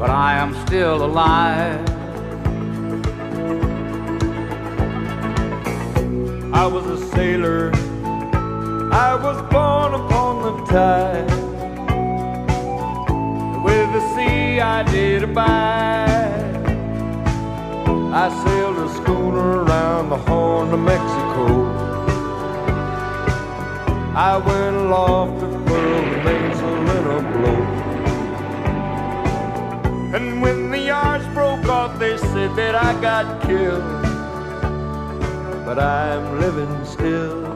But I am still alive. I was a sailor. I was born upon the tide. With the sea I did abide. I sailed a schooner around the Horn of Mexico. I went aloft to furl the mainsail in a blow. They said that I got killed. But I'm living still.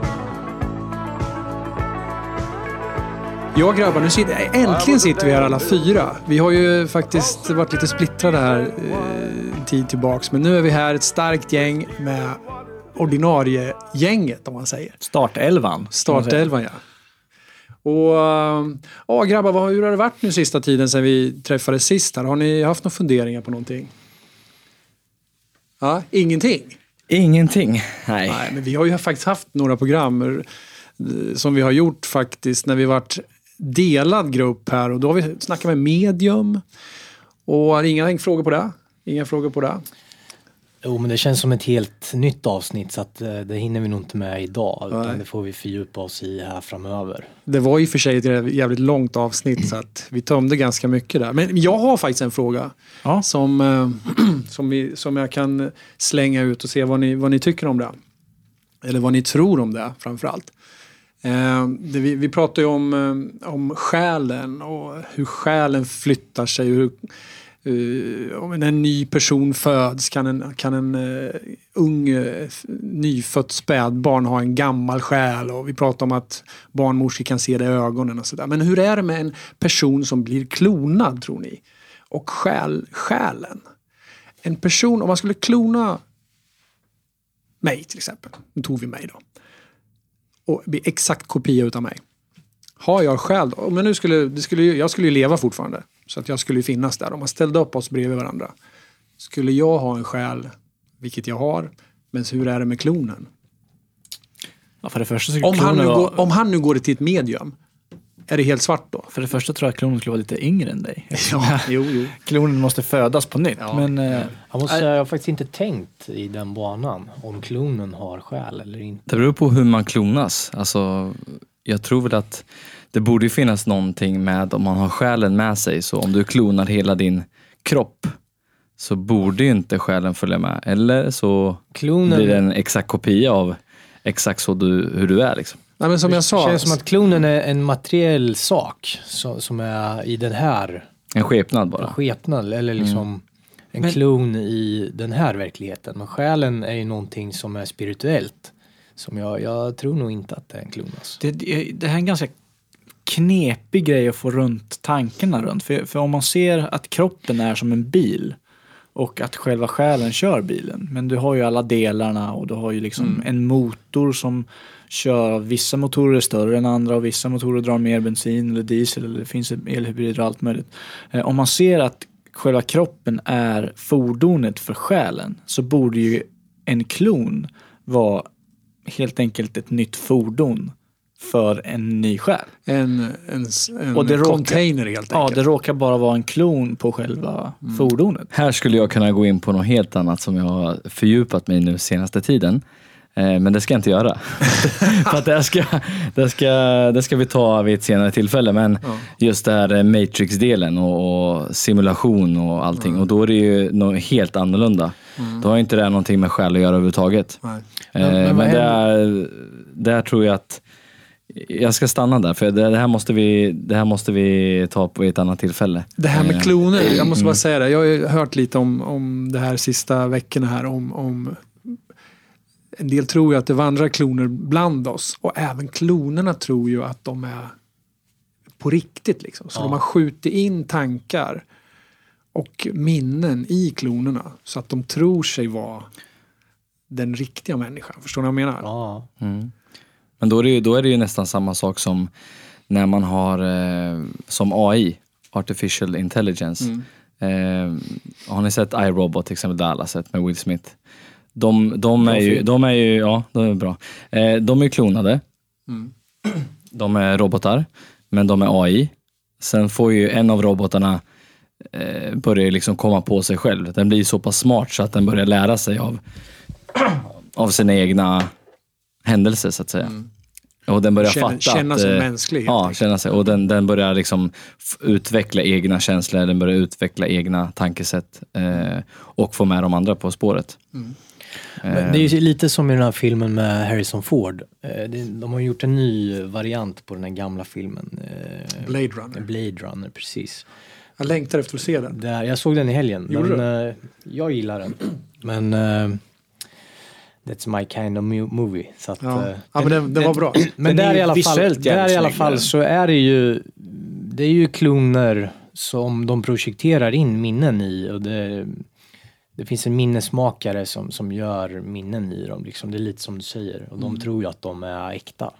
Ja grabbar, nu sitter, äntligen sitter vi här alla fyra. Vi har ju faktiskt varit lite splittrade här eh, tid tillbaks. Men nu är vi här ett starkt gäng med ordinarie gänget om man säger. Startelvan. Startelvan ja. Och eh, ja grabbar, vad, hur har det varit nu sista tiden sedan vi träffades sist här? Har ni haft några funderingar på någonting? Ja, ingenting? Ingenting. Nej. Nej, men vi har ju faktiskt haft några program eh, som vi har gjort faktiskt när vi varit delad grupp här och då har vi snackat med medium. Och har inga frågor på det? Inga frågor på det? Jo, men det känns som ett helt nytt avsnitt så att eh, det hinner vi nog inte med idag. Nej. Utan det får vi fördjupa oss i här framöver. Det var och för sig ett jävligt långt avsnitt så att vi tömde ganska mycket där. Men jag har faktiskt en fråga Ja. som, eh, som, vi, som jag kan slänga ut och se vad ni, vad ni tycker om det. Eller vad ni tror om det framförallt. Eh, det, vi, vi pratar ju om, eh, om själen och hur själen flyttar sig. Hur, eh, om en ny person föds kan en, kan en uh, ung uh, nyfött spädbarn ha en gammal själ. Och vi pratar om att barnmorskor kan se det i ögonen och sådär. Men hur är det med en person som blir klonad tror ni? Och själ, själen. En person, om man skulle klona mig till exempel. Nu tog vi mig då. Och bli exakt kopia utav mig. Har jag själ då? Men nu skulle, det skulle, jag skulle ju leva fortfarande. Så att jag skulle finnas där. Om man ställde upp oss bredvid varandra. Skulle jag ha en själ, vilket jag har. Men hur är det med klonen? Ja, för, det första så Om han, nu klonen går, var, om han nu går till ett medium. Är det helt svart då? för det första tror jag att klonen skulle vara lite yngre än dig. Ja, jo, jo. Klonen måste födas på nytt. Ja. Men eh, Jag måste säga, jag har faktiskt inte tänkt i den banan om klonen har själ eller inte. Det beror på hur man klonas. Alltså, jag tror väl att det borde ju finnas någonting med om man har själen med sig. Så om du klonar hela din kropp så borde ju inte själen följa med. Eller så Klonen blir det en exakt kopia av exakt så du, hur du är. Liksom. Nej, men som jag sa. känns som att klonen är en materiell sak så, som är i den här En skepnad bara. skepnad eller liksom en Men- klon i den här verkligheten. Men själen är ju någonting som är spirituellt. Som jag, jag tror nog inte att det är en klon alltså. det, det det här är en ganska knepig grej att få runt tankarna runt. För, för om man ser att kroppen är som en bil och att själva själen kör bilen. Men du har ju alla delarna och du har ju liksom en motor som kör. Vissa motorer är större än andra och vissa motorer drar mer bensin eller diesel eller det finns elhybrider och allt möjligt. Eh, om man ser att själva kroppen är fordonet för själen så borde ju en klon vara helt enkelt ett nytt fordon för en ny själ. En, en, en Och det råkar- container helt Ja, enkelt. det råkar bara vara en klon på själva fordonet. Här skulle jag kunna gå in på något helt annat som jag har fördjupat mig i nu senaste tiden. Eh, Men det ska jag inte göra. För att det, ska, det, ska, det ska vi ta vid ett senare tillfälle. Men just det här eh, Matrix-delen och, och simulation och allting. Och då är det ju något helt annorlunda. Då har inte det här någonting med själ att göra överhuvudtaget. Nej. Eh, Men- men Men, där, där tror jag att jag ska stanna där, för det det här måste vi, det här måste vi ta på ett annat tillfälle. Det här med Eh, kloner, jag måste bara säga det. Jag har hört lite om, om det här sista veckorna här. Om, om en del tror ju att det vandrar kloner bland oss. Och även klonerna tror ju att de är på riktigt. Liksom. Så Ja. de har skjutit in tankar och minnen i klonerna så att de tror sig vara den riktiga människan. Förstår ni vad jag menar? Ja. Mm. Men då är, det ju, då är det ju nästan samma sak som när man har eh, som AI, Artificial Intelligence. Mm. Eh, har ni sett iRobot, till exempel Dallas med Will Smith? De, de, är ju, de är ju, ja, de är bra. Eh, de är klonade. Mm. De är robotar, men de är AI. Sen får ju en av robotarna eh, börja liksom komma på sig själv. Den blir så pass smart så att den börjar lära sig av, av sina egna händelser så att säga. Och den börjar Känna- fatta känna att, sig eh, mänsklig, Ja, känna sig. Och den, den börjar liksom utveckla egna känslor, den börjar utveckla egna tankesätt eh, och få med de andra på spåret. Mm. Men det är ju lite som i den här filmen med Harrison Ford. Eh, De har gjort en ny variant på den här gamla filmen. eh, Blade Runner. Blade Runner, precis. Jag längtar efter att se den. Där, jag såg den i helgen. Eh, jag gillar den. Men eh, That's my kind of movie. Så att, Ja, eh, ja men den, den var bra. men där i alla fall, där i alla fall så är det ju det är ju kloner som de projekterar in minnen i och det, det finns en minnesmakare som, som gör minnen i dem. Liksom. Det är lite som du säger och de tror ju att de är äkta.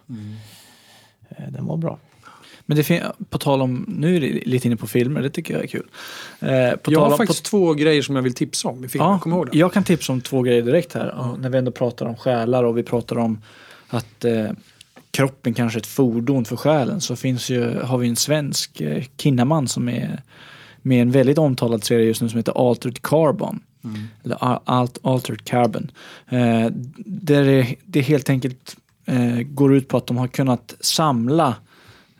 Eh, Den var bra. Men det på tal om, nu är det lite inne på filmer, det tycker jag är kul. Eh, på Jag tal har om, faktiskt två grejer som jag vill tipsa om i filmen. Ja, du ihåg det? jag kan tipsa om två grejer direkt här. Ja, När vi ändå pratar om själar och vi pratar om att eh, kroppen kanske är ett fordon för själen så finns ju, har vi en svensk eh, Kinnaman som är med en väldigt omtalad serie just nu som heter Altered Carbon. Eller Al- Alt, Altered Carbon. Eh, där det, det helt enkelt eh, går ut på att de har kunnat samla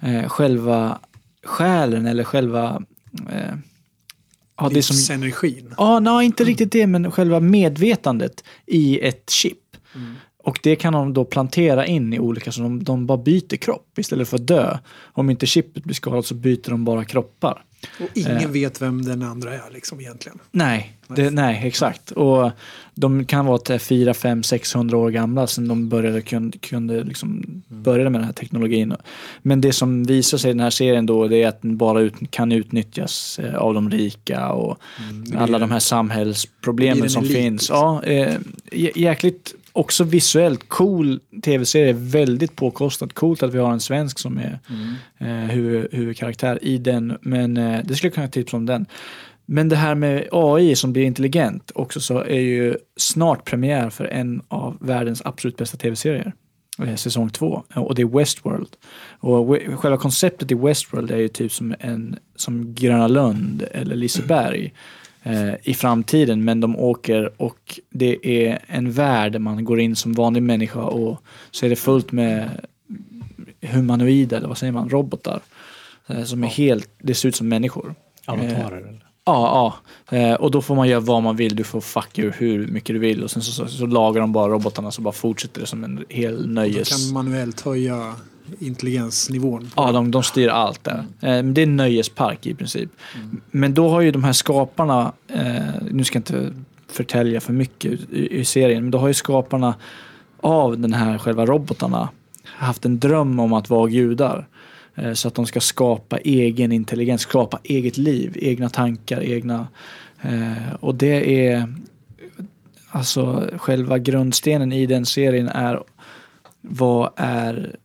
eh, själva själen eller själva eh, ja, det som, Livsenergin. Ja, nej, inte riktigt det, men själva medvetandet i ett chip. Och det kan de då plantera in i olika, så de, de bara byter kropp istället för att dö. Om inte chippet blir skadat så byter de bara kroppar. Och ingen Eh. vet vem den andra är liksom egentligen. Nej, det, nej exakt. Och de kan vara till 4, 5, 600 år gamla sen de började, kunde, kunde liksom började med den här teknologin. Men det som visar sig i den här serien då det är att den bara ut, kan utnyttjas eh, av de rika och alla de här samhällsproblemen en som elit, finns. liksom. Ja, eh, jä- jäkligt också visuellt cool tv-serie, väldigt påkostat. Coolt att vi har en svensk som är eh, huvud, huvudkaraktär i den, men eh, det skulle jag kunna tipsa om den. Men det här med AI som blir intelligent också så är ju snart premiär för en av världens absolut bästa tv-serier. eh, Säsong två. Och det är Westworld. Och we- själva konceptet i Westworld är ju typ som, en, som Gröna Lund eller Liseberg eh, i framtiden. Men de åker och det är en värld man går in som vanlig människa och så är det fullt med humanoider, eller vad säger man, robotar. eh, Som är helt, det ser ut som människor. Avatarer eller? Ja, ja. Eh, och då får man göra vad man vill. Du får fuck you hur mycket du vill. Och sen så, så, så lagar de bara robotarna så bara fortsätter det som en hel Då nöjes... kan manuellt höja intelligensnivån. Ja, de, de styr allt där. Men det är en nöjespark i princip. Men då har ju de här skaparna, eh, nu ska jag inte förtälja för mycket i, serien, men då har ju skaparna av den här själva robotarna haft en dröm om att vara gudar. Eh, så att de ska skapa egen intelligens, skapa eget liv, egna tankar, egna... Och det är... Alltså själva grundstenen i den serien är vad är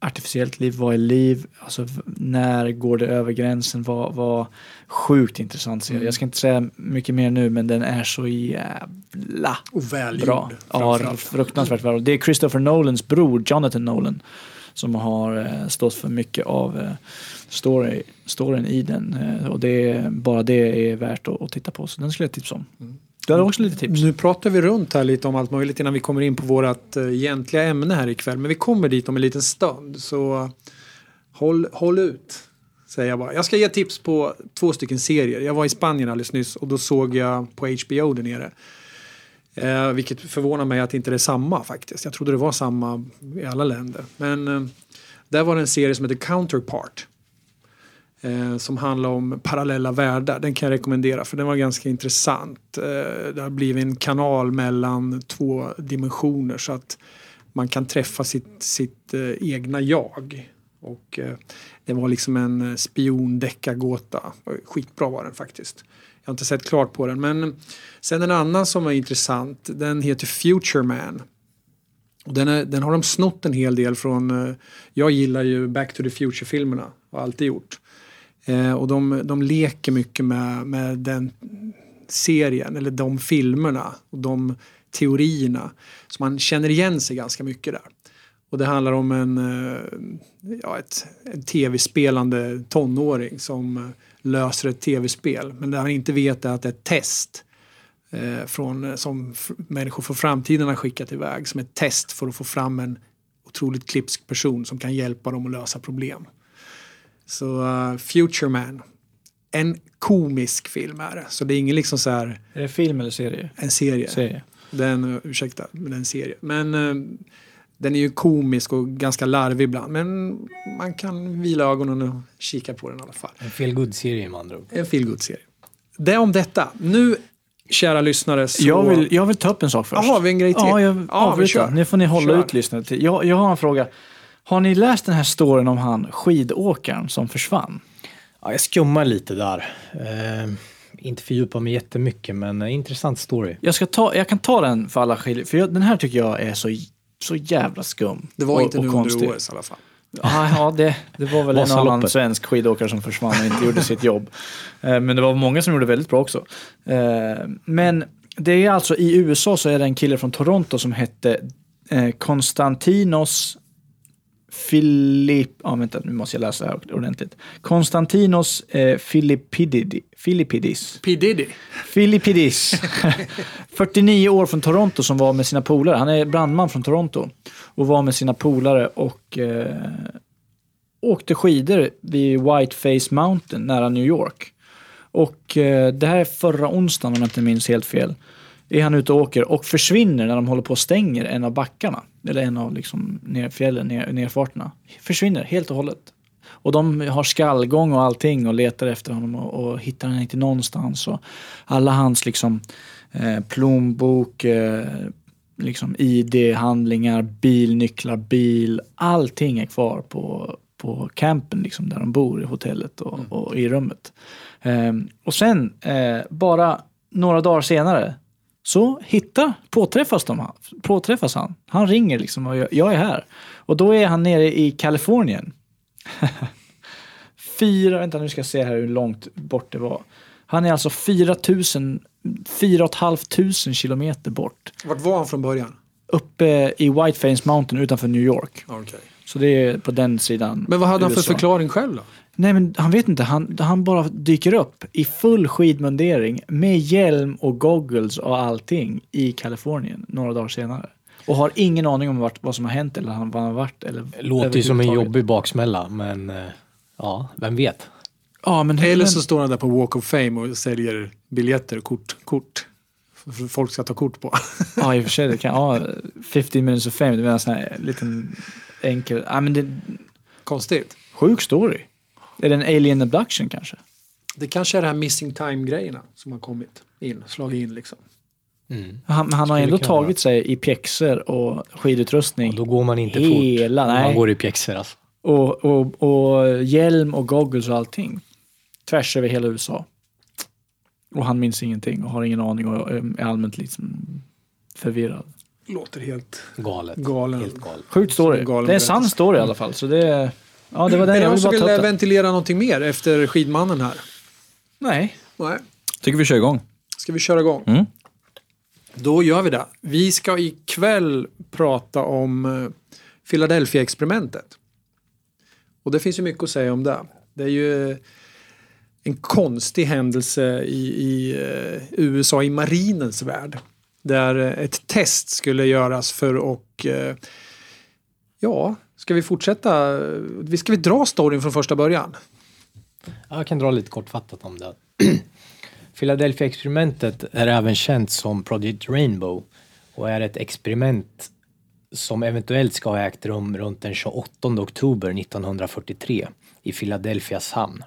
artificiellt liv, vad är liv, alltså när går det över gränsen, vad, vad sjukt intressant serie. Jag ska inte säga mycket mer nu men den är så jävla Och välgjord. bra. Ja, fruktansvärt bra. Det är Christopher Nolans bror, Jonathan Nolan, som har eh, stått för mycket av eh, story, storyn i den. Eh, och det bara det är värt att, titta på, så den skulle jag tipsa om. Du hade också lite tips. Nu pratar vi runt här lite om allt möjligt innan vi kommer in på vårt eh, egentliga ämne här ikväll. Men vi kommer dit om en liten stund. Så håll, håll ut, säger jag bara. Jag ska ge tips på två stycken serier. Jag var i Spanien alldeles nyss och då såg jag på HBO där nere. Eh, vilket förvånar mig att inte det är samma faktiskt. Jag trodde det var samma i alla länder. Men eh, där var det en serie som heter Counterpart. Eh, som handlar om parallella världar. Den kan jag rekommendera för den var ganska intressant. Eh, det har blivit en kanal mellan två dimensioner så att man kan träffa sitt, sitt eh, egna jag. Och eh, det var liksom en eh, spiondeckargåta. Skitbra var den faktiskt. Jag har inte sett klart på den. Men sen en annan som är intressant, den heter Future Man. Och den, är, den har de snott en hel del från, eh, jag gillar ju Back to the Future-filmerna, har alltid gjort. Eh, och de, de leker mycket med, med den serien, eller de filmerna och de teorierna. Så man känner igen sig ganska mycket där. Och det handlar om en, eh, ja, ett, en tv-spelande tonåring som eh, löser ett tv-spel. Men det han inte vet är att det är ett test eh, från, som människor från framtiden har skickat iväg som ett test för att få fram en otroligt klipsk person som kan hjälpa dem att lösa problem. Så uh, Future Man. En komisk film är det. Så det är ingen liksom så här, Är det film eller serie? en serie. Serie. Den, uh, ursäkta, men en serie. Men uh, den är ju komisk och ganska larvig ibland. Men man kan vila ögonen och kika på den i alla fall. En feel good serie med andra ord. En feelgood-serie. Det om detta. Nu, kära lyssnare, så... Jag vill, jag vill ta upp en sak först. Jaha, har vi en grej till? Ja, jag Ja, vi avbryter. kör. Nu får ni hålla Kör. ut lyssnare. Jag, jag har en fråga. Har ni läst den här storyn om han skidåkaren som försvann? Ja, jag skummar lite där. Eh, inte fördjupa mig jättemycket, men eh, intressant story. Jag, ska ta, jag kan ta den för alla skid... För jag, den här tycker jag är så, så jävla skum. Det var och, inte och nu konstig. under OS i alla fall. Ja, ja det, det var väl en annan svensk skidåkare som försvann och inte gjorde sitt jobb. Eh, Men det var många som gjorde väldigt bra också. Eh, Men det är alltså i USA så är det en kille från Toronto som hette eh, Konstantinos Filipp... Ja, vänta, nu måste jag läsa det här ordentligt. Konstantinos eh, Filippididi- Filippidis. P Diddy. Filippidis. 49 år från Toronto som var med sina polare. Han är brandman från Toronto. Och var med sina polare och eh, åkte skidor vid Whiteface Mountain nära New York. Och eh, det här är förra onsdagen om jag inte minns helt fel. Är han ute och åker och försvinner när de håller på och stänger en av backarna. Eller en av liksom ner, fjällen, ner, nerfarterna. Försvinner helt och hållet. Och de har skallgång och allting och letar efter honom och, och hittar honom inte någonstans. Och alla hans liksom eh, plånbok, eh, liksom ID-handlingar, bilnycklar, bil, allting är kvar på, på campen liksom där de bor i hotellet och, och i rummet. Ehm, och sen, eh, bara några dagar senare, så hittar, påträffas, de, påträffas han. Han ringer liksom och jag, jag är här. Och då är han nere i Kalifornien. Fyra, vänta nu ska jag se här hur långt bort det var. Han är alltså 4 000, 4 500 kilometer bort. Vart var han från början? Uppe i Whiteface Mountain utanför New York. Okay. Så det är på den sidan. Men vad hade han för USA. förklaring själv då? Nej men han vet inte, han, han bara dyker upp i full skidmundering med hjälm och goggles och allting i Kalifornien några dagar senare. Och har ingen aning om vart, vad som har hänt eller han- var han har varit. Eller Låter ju som en jobbig baksmälla, men eh, ja, vem vet? Ja, men, Eller men, så står han där på Walk of Fame och säljer biljetter och kort. kort. För folk ska ta kort på. Ja, i och för sig. Det kan, ja, 15 minutes of fame, det var en sån här liten enkel... Ja, men det, Konstigt. sjuk story. Är det en alien abduction kanske? Det kanske är det här missing time-grejerna som har kommit in, slagit in liksom. Han, han har ändå tagit sig i pjäxor och skidutrustning. Och då går man inte Hela, fort. nej. Man går i pjäxor alltså. Och, och, och hjälm och goggles och allting. Tvärs över hela USA. Och han minns ingenting och har ingen aning och är allmänt liksom förvirrad. Låter helt Galet. galen. Helt galet. Sjukt story. Galen Det är en sann story i alla fall. Så det, ja, det var den Är det jag någon ville som bara den. ventilera någonting mer efter skidmannen här? Nej. Nej. Tycker vi kör igång. Ska vi köra igång? Mm. Då gör vi det. Vi ska ikväll prata om eh, Philadelphia-experimentet. Och det finns ju mycket att säga om det. Det är ju eh, en konstig händelse i, i eh, USA, i marinens värld. Där eh, ett test skulle göras för att eh, Ja, ska vi fortsätta? Ska vi dra storyn från första början? Jag kan dra lite kortfattat om det. Philadelphia-experimentet är även känt som Project Rainbow och är ett experiment som eventuellt ska ha ägt rum runt den 28 oktober 1943 i Philadelphias hamn.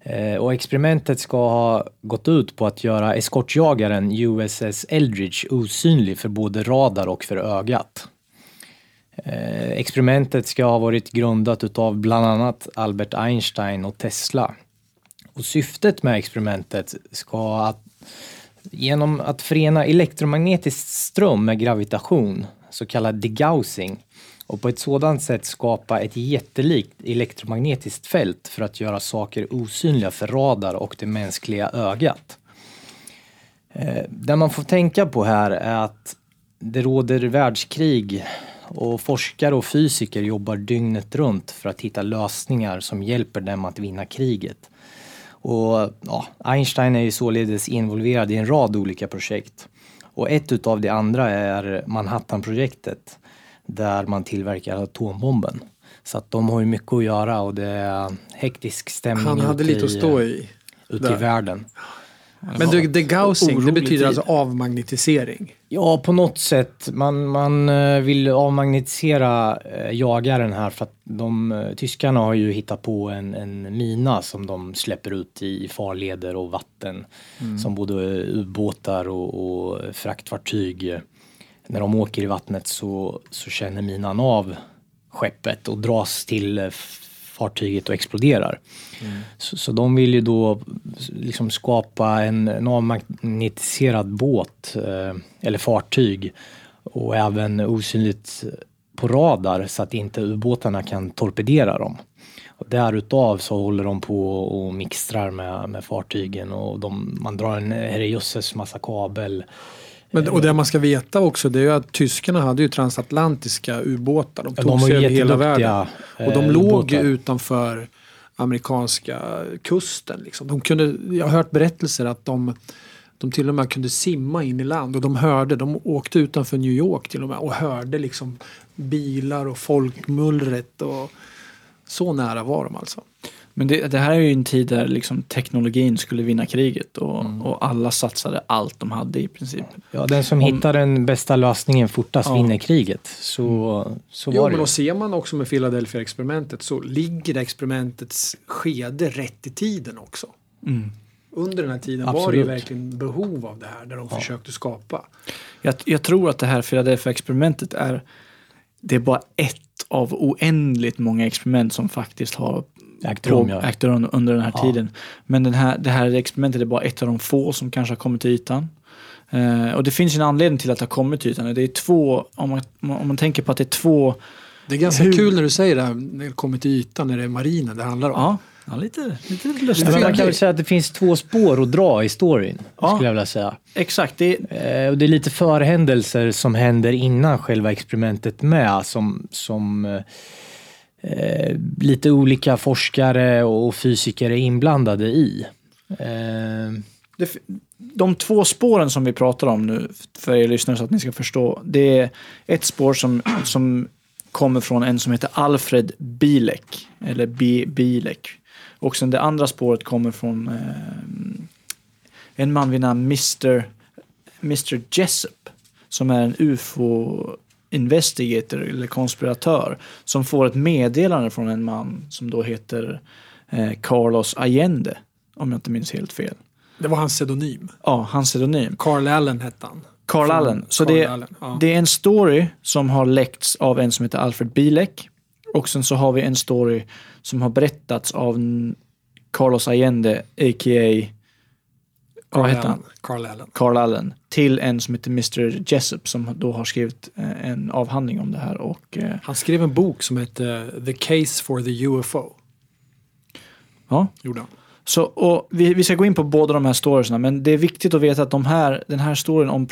Eh, och experimentet ska ha gått ut på att göra eskortjagaren USS Eldridge osynlig för både radar och för ögat. Eh, experimentet ska ha varit grundat utav bland annat Albert Einstein och Tesla Och syftet med experimentet ska att genom att förena elektromagnetisk ström med gravitation, så kallad degaussing, och på ett sådant sätt skapa ett jättelikt elektromagnetiskt fält för att göra saker osynliga för radar och det mänskliga ögat. Eh, det man får tänka på här är att det råder världskrig och forskare och fysiker jobbar dygnet runt för att hitta lösningar som hjälper dem att vinna kriget. Och ja, Einstein är ju således involverad i en rad olika projekt. Och ett utav de andra är Manhattanprojektet där man tillverkar atombomben. Så att de har ju mycket att göra och det är hektisk stämning Han hade lite att stå i. ute i världen. Men det, det gaussing, det betyder tid. alltså avmagnetisering. Ja, på något sätt. Man, man eh, vill avmagnetisera eh, jagaren här för att de, eh, tyskarna har ju hittat på en, en mina som de släpper ut i farleder och vatten. Som både ubåtar och, och fraktfartyg. När de åker i vattnet så, så känner minan av skeppet och dras till fartyget och exploderar. Så, så de vill ju då liksom skapa en, en avmagnetiserad båt eh, eller fartyg och även osynligt på radar så att inte ubåtarna kan torpedera dem. Och därutav så håller de på och mixtrar med, med fartygen och de, man drar en herrejösses massa kabel. Men, och det man ska veta också det är att tyskarna hade ju transatlantiska ubåtar. De tog de sig över hela världen. Och de eh, låg ju utanför amerikanska kusten. Liksom. De kunde, jag har hört berättelser att de, de till och med kunde simma in i land och de hörde, de åkte utanför New York till och med och hörde liksom bilar och folkmullret och så nära var de alltså. Men det, det här är ju en tid där liksom teknologin skulle vinna kriget och, och alla satsade allt de hade i princip. Ja, den som Om- hittar den bästa lösningen fortast Ja. vinner kriget. Så, så Jo, var men det. då ser man också med Philadelphia-experimentet så ligger experimentets skede rätt i tiden också. Under den här tiden var det ju Absolut. verkligen behov av det här där de försökte skapa. Jag, jag tror att det här Philadelphia-experimentet är det är bara ett av oändligt många experiment som faktiskt har Ägt rum, ja. rum under den här Ja. tiden. Men den här, det här experimentet är bara ett av de få som kanske har kommit till ytan. Eh, och det finns en anledning till att det har kommit till ytan. Det är två, om man, om man tänker på att det är två, Det är ganska Hur- kul när du säger det här, när det kommer till ytan, när det är marinen det handlar om. ja, ja lite, lite Men lustigt. man kan väl säga att det finns två spår att dra i storyn, Ja. skulle jag vilja säga. Exakt, det, Eh, och det är lite förhändelser som händer innan själva experimentet med, som, som eh, lite olika forskare och fysiker är inblandade i. Eh, det, de två spåren som vi pratar om nu, för er lyssnare så att ni ska förstå. Det är ett spår som, som kommer från en som heter Alfred Bilek, eller B. Bilek. Och sen det andra spåret kommer från eh, en man vid namn Mr. Mr. Jessup, som är en UFO investigator eller konspiratör som får ett meddelande från en man som då heter eh, Carlos Allende, om jag inte minns helt fel. Det var hans pseudonym. Ja, hans pseudonym. Carl Allen hette han. Carl Allen. Så Carl det, Allen, ja. det är en story som har läckts av en som heter Alfred Bilek. Och sen så har vi en story som har berättats av Carlos Allende, a.k.a. Carl heter han? Carl Allen. Carl Allen. Till en som heter Mr. Jessup som då har skrivit eh, en avhandling om det här. Och, eh, Han skrev en bok som hette The Case for the UFO. ja. Gjorde han. Så, och vi, vi ska gå in på båda de här storiesna, men det är viktigt att veta att de här, den här storyn om,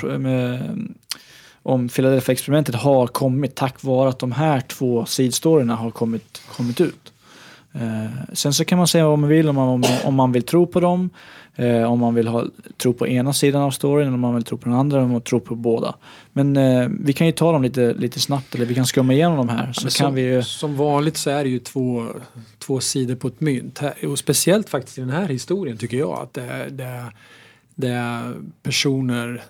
om Philadelphia-experimentet har kommit tack vare att de här två sidstoryna har kommit, kommit ut. Eh, sen så kan man säga vad man vill, om man, om, om man vill tro på dem, eh, om man vill ha, tro på ena sidan av storyn, eller om man vill tro på den andra, eller om man tror på båda. Men eh, vi kan ju ta dem lite, lite snabbt, eller vi kan skumma igenom de här. Så Men kan som, vi ju... som vanligt så är det ju två, två sidor på ett mynt. Och speciellt faktiskt i den här historien tycker jag att det är, det är, det är personer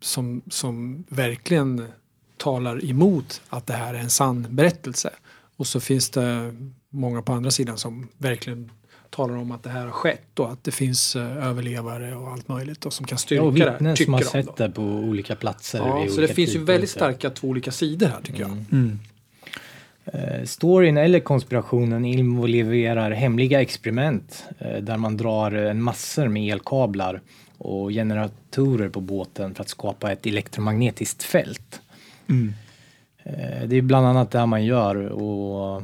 som, som verkligen talar emot att det här är en sann berättelse. Och så finns det många på andra sidan som verkligen talar om att det här har skett och att det finns eh, överlevare och allt möjligt och som kan styrka ja, och det här. vittnen som har sett det på olika platser. Ja, så det finns ju väldigt starka två olika sidor här tycker jag. Mm. Eh, Storyn eller konspirationen involverar hemliga experiment eh, där man drar en massor med elkablar och generatorer på båten för att skapa ett elektromagnetiskt fält. Eh, Det är bland annat det man gör och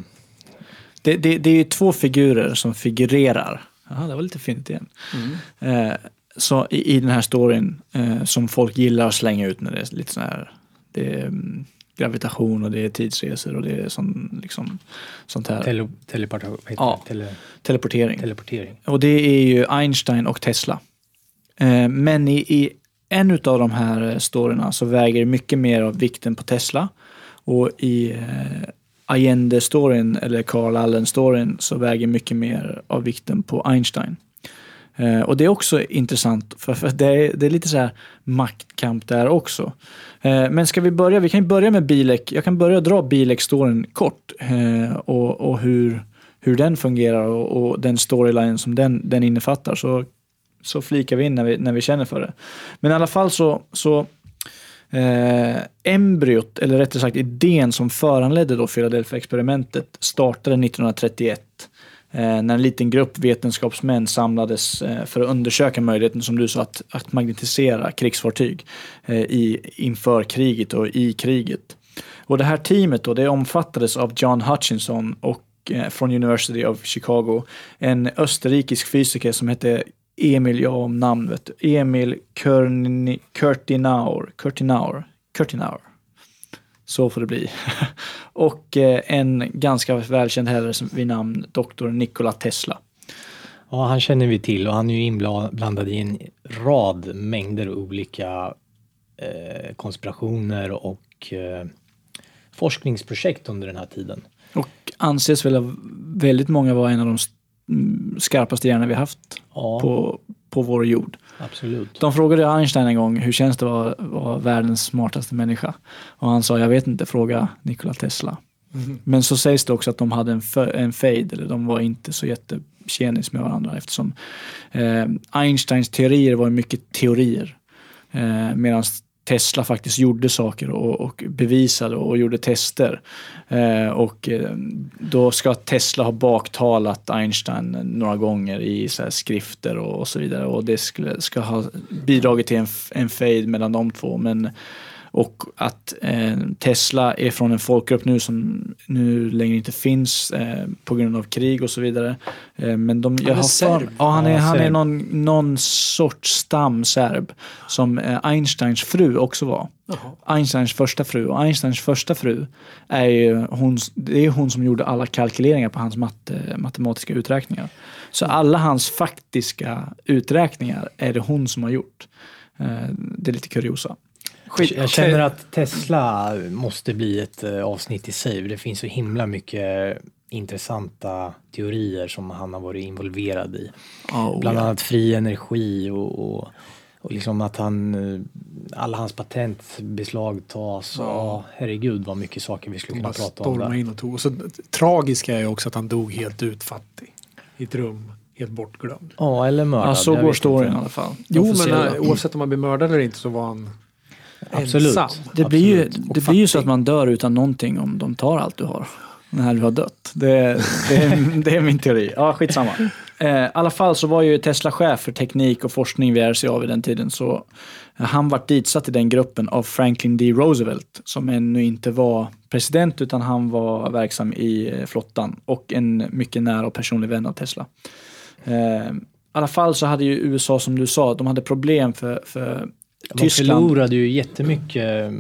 Det, det, det är ju två figurer som figurerar. Jaha, det var lite fint igen. Eh, så i, I den här storyn eh, som folk gillar att slänga ut när det är lite sån här det är, mm, gravitation och det är tidsresor och det är sån, liksom, sånt här. tele, teleport, Ja. Tele, teleportering. teleportering. Och det är ju Einstein och Tesla. Eh, men i, i en av de här eh, storyna så väger mycket mer av vikten på Tesla. Och i eh, Allende-storyn, eller Carl Allen-storyn, så väger mycket mer av vikten på Einstein. Eh, och det är också intressant, för, för det, är, det är lite så här maktkamp där också. Eh, men ska vi börja? Vi kan ju börja med Bilek. Jag kan börja dra Bilek-storyn kort eh, och, och hur, hur den fungerar och, och den storyline som den, den innefattar. Så, så flikar vi in när vi, när vi känner för det. Men i alla fall så, så eh, embryot, eller rättare sagt idén som föranledde då Philadelphia-experimentet startade 1931 eh, när en liten grupp vetenskapsmän samlades eh, för att undersöka möjligheten, som du sa, att, att magnetisera krigsfartyg eh, i, inför kriget och i kriget. Och det här teamet då, det omfattades av John Hutchinson och eh, från University of Chicago, en österrikisk fysiker som hette Emil, ja om namn vet du, Emil Körni- Kurtinauer, Kurtinauer, Kurtinauer. Så får det bli. och eh, en ganska välkänd herre som- vid namn Dr. Nikola Tesla. Ja, han känner vi till och han är ju inblandad i en rad mängder olika eh, konspirationer och eh, forskningsprojekt under den här tiden. Och anses väl av väldigt många vara en av de skarpaste hjärnor vi haft Ja, på, på vår jord. absolut. De frågade Einstein en gång hur känns det att vara, vara världens smartaste människa? Och han sa, jag vet inte, fråga Nikola Tesla. Men så sägs det också att de hade en, en fade, eller de var inte så jättetjenis med varandra eftersom eh, Einsteins teorier var mycket teorier. Eh, Medan Tesla faktiskt gjorde saker och, och bevisade och gjorde tester. Eh, och eh, då ska Tesla ha baktalat Einstein några gånger i så här skrifter och, och så vidare. Och det skulle, ska ha bidragit till en, en fade mellan de två. Men, och att eh, Tesla är från en folkgrupp nu som nu längre inte finns eh, på grund av krig och så vidare. Eh, men de, jag är har serb. ja, han är, han är någon, någon sorts stamserb som eh, Einsteins fru också var. Einsteins första fru. Och Einsteins första fru är ju hon, det är hon som gjorde alla kalkyleringar på hans matte, matematiska uträkningar. Så alla hans faktiska uträkningar är det hon som har gjort. Eh, det är lite kuriosa. Skit, Jag känner att Tesla måste bli ett eh, avsnitt i sig. Det finns så himla mycket intressanta teorier som han har varit involverad i. Oh, Bland ja. annat fri energi och, och, och liksom att han, eh, alla hans patent beslagtas. Ja, herregud vad mycket saker vi skulle kunna prata om där. in och tog. Och så, tragiska är också att han dog helt utfattig. I ett rum, helt bortglömd. Ja, eller mördad. Ja, så går storyn i alla fall. Jo, men oavsett om han blir mördad eller inte så var han Absolut. ensam. Det blir ju, Absolut. det blir ju så att man dör utan någonting om de tar allt du har. När du har dött. Det, det, är, det är min teori. Ja, skitsamma. Eh, I alla fall så var ju Tesla chef för teknik och forskning vid RCA vid den tiden. Så han var ditsatt i den gruppen av Franklin D. Roosevelt som ännu inte var president utan han var verksam i eh, flottan och en mycket nära och personlig vän av Tesla. Eh, I alla fall så hade ju USA som du sa, de hade problem för, för De Tyskland. förlorade ju jättemycket eh,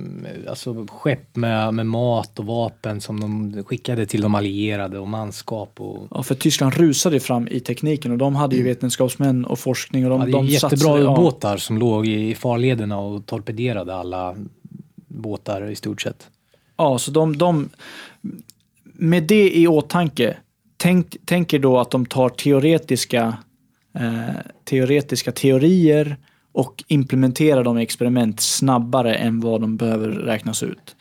alltså, skepp med, med mat och vapen som de skickade till de allierade och manskap. Och, Ja, för Tyskland rusade fram i tekniken och de hade ju vetenskapsmän och forskning och de, hade de jättebra satsade- ja. ubåtar som låg i farlederna och torpederade alla båtar i stort sett. Ja, så de, de... Med det i åtanke, tänk, tänk er då att de tar teoretiska, eh, teoretiska teorier och implementerar dem i experiment snabbare än vad de behöver räknas ut.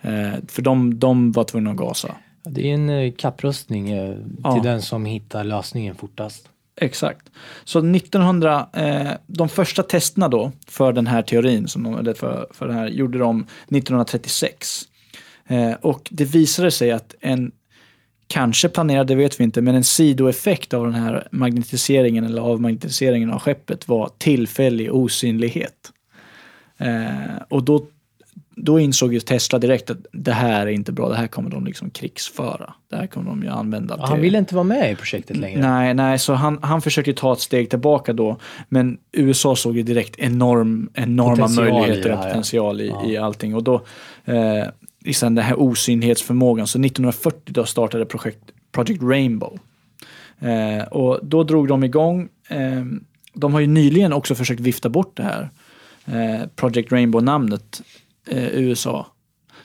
Eh, för de, de var tvungna att gasa. Det är en eh, kapprustning eh, till Ja. den som hittar lösningen fortast. Exakt. Så 1900, eh, de första testerna då för den här teorin, som de, eller för, för det här, gjorde de 1936. Eh, och det visade sig att en, kanske planerad, det vet vi inte, men en sidoeffekt av den här magnetiseringen eller avmagnetiseringen av skeppet var tillfällig osynlighet. Eh, och då, då insåg ju Tesla direkt att det här är inte bra, det här kommer de liksom krigsföra. Det här kommer de ju använda Ja, han ville inte vara med i projektet längre. Nej, nej, så han, han försökte ta ett steg tillbaka då. Men USA såg ju direkt enorm, enorma Potential möjligheter och potential i, Ja. i allting. Och då, eh, liksom den här osynlighetsförmågan, så 1940 då startade projekt, Project Rainbow. Eh, och då drog de igång, eh, de har ju nyligen också försökt vifta bort det här eh, Project Rainbow-namnet, eh, USA.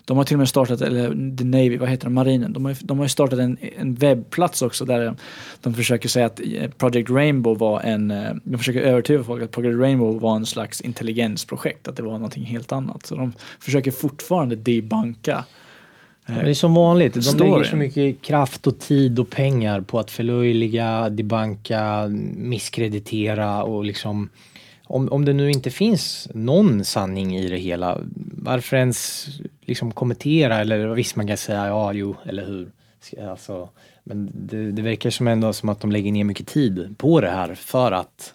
De har till och med startat, eller The Navy, vad heter det, marinen. De har, de har ju startat en, en webbplats också där de försöker säga att eh, Project Rainbow var en, eh, de försöker övertyga folk att Project Rainbow var en slags intelligensprojekt, att det var någonting helt annat. Så de försöker fortfarande debunka. Men Det är som vanligt, de Storyn. lägger så mycket kraft och tid och pengar på att förlöjliga, debanka, misskreditera och liksom om, om det nu inte finns någon sanning i det hela, varför ens liksom kommentera eller visst man kan säga ja, jo, eller hur. Alltså, men det, det verkar som ändå som att de lägger ner mycket tid på det här för att,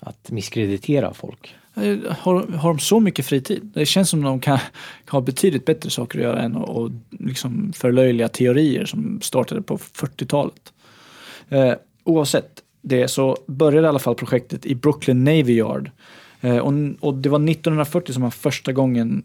att misskreditera folk. Eh, har, har de så mycket fritid? Det känns som de kan ha betydligt bättre saker att göra än att och liksom förlöjliga teorier som startade på 40-talet. Eh, oavsett det så började i alla fall projektet i Brooklyn Navy Yard. Eh, och, och det var 1940 som man första gången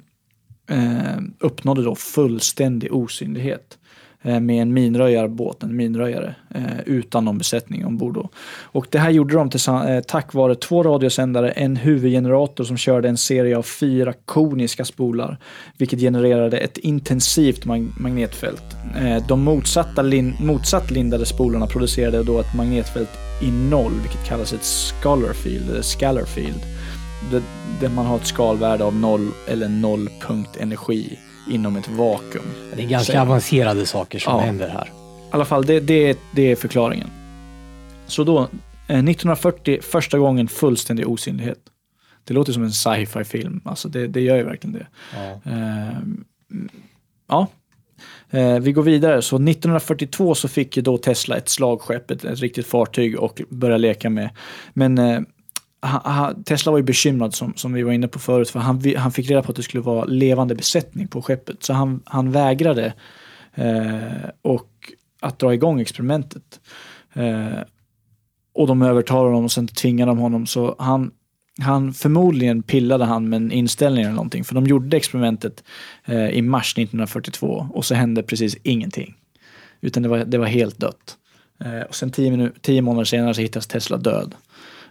eh, uppnådde då fullständig osynlighet eh, med en minröjarbåt, en minröjare, eh, utan någon besättning ombord. Då. Och det här gjorde de eh, tack vare två radiosändare, en huvudgenerator som körde en serie av fyra koniska spolar, vilket genererade ett intensivt mag- magnetfält. Eh, de motsatta lin- motsatt lindade spolarna producerade då ett magnetfält i noll, vilket kallas ett scalar field, eller scalar field där, man har ett skalvärde av noll eller noll punkt energi inom ett vakuum. Det är ganska Säger- avancerade saker som Ja. händer här. I alla fall, det, det, det är förklaringen. Så då, eh, 1940, första gången fullständig osynlighet. Det låter som en sci-fi film, alltså det, det gör ju verkligen det. Ja. Ehm, ja. Eh, vi går vidare. Så 1942 så fick ju då Tesla ett slagskepp, ett, ett riktigt fartyg och började leka med. Men Tesla var ju bekymrad som, som vi var inne på förut för han, han fick reda på att det skulle vara levande besättning på skeppet. Så han, han vägrade eh, och att dra igång experimentet. Eh, och de övertalade honom och sen tvingade de honom. Så han, han förmodligen pillade han med en inställning eller någonting. För de gjorde experimentet eh, i mars 1942 och så hände precis ingenting. Utan det var, det var helt dött. Eh, och sen tio, tio månader senare så hittas Tesla död.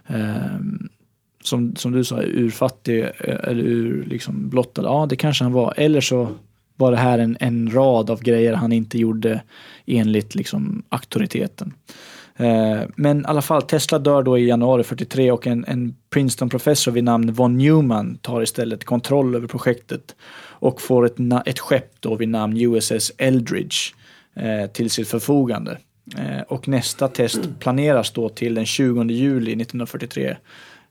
Eh, som, som du sa, urfattig eh, eller ur liksom blottad. Ja, det kanske han var. Eller så var det här en, en rad av grejer han inte gjorde enligt liksom auktoriteten. Eh, men i alla fall, Tesla dör då i januari 43 och en, en Princeton-professor vid namn Von Neumann tar istället kontroll över projektet och får ett, ett skepp då vid namn USS Eldridge eh, till sitt förfogande. Eh, och nästa test planeras då till den 20 juli 1943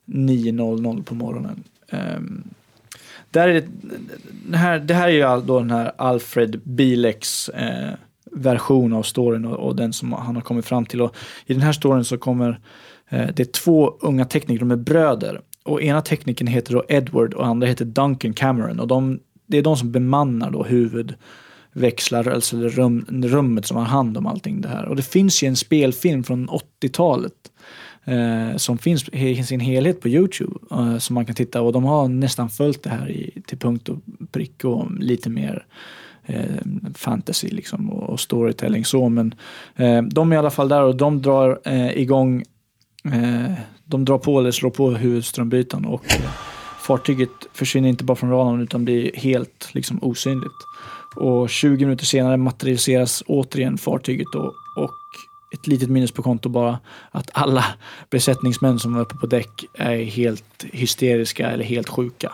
9.00 på morgonen. Ehm, där är det, det, här, det här är ju då den här Alfred Bileks eh, version av storyn och, och den som han har kommit fram till. Och I den här storyn så kommer eh, det är två unga tekniker, de är bröder. Och ena teknikern heter då Edward och andra heter Duncan Cameron. Och de, det är de som bemannar då huvud växlar, alltså det rum, rummet som har hand om allting det här. Och det finns ju en spelfilm från 80-talet eh, som finns i sin helhet på Youtube eh, som man kan titta och de har nästan följt det här i, till punkt och prick och lite mer eh, fantasy liksom och, och storytelling så men eh, de är i alla fall där och de drar eh, igång eh, de drar på eller slår på huvudströmbytaren och eh, fartyget försvinner inte bara från radarn utan blir helt liksom osynligt. Och 20 minuter senare materialiseras återigen fartyget då, och ett litet minus på konto bara att alla besättningsmän som var uppe på däck är helt hysteriska eller helt sjuka.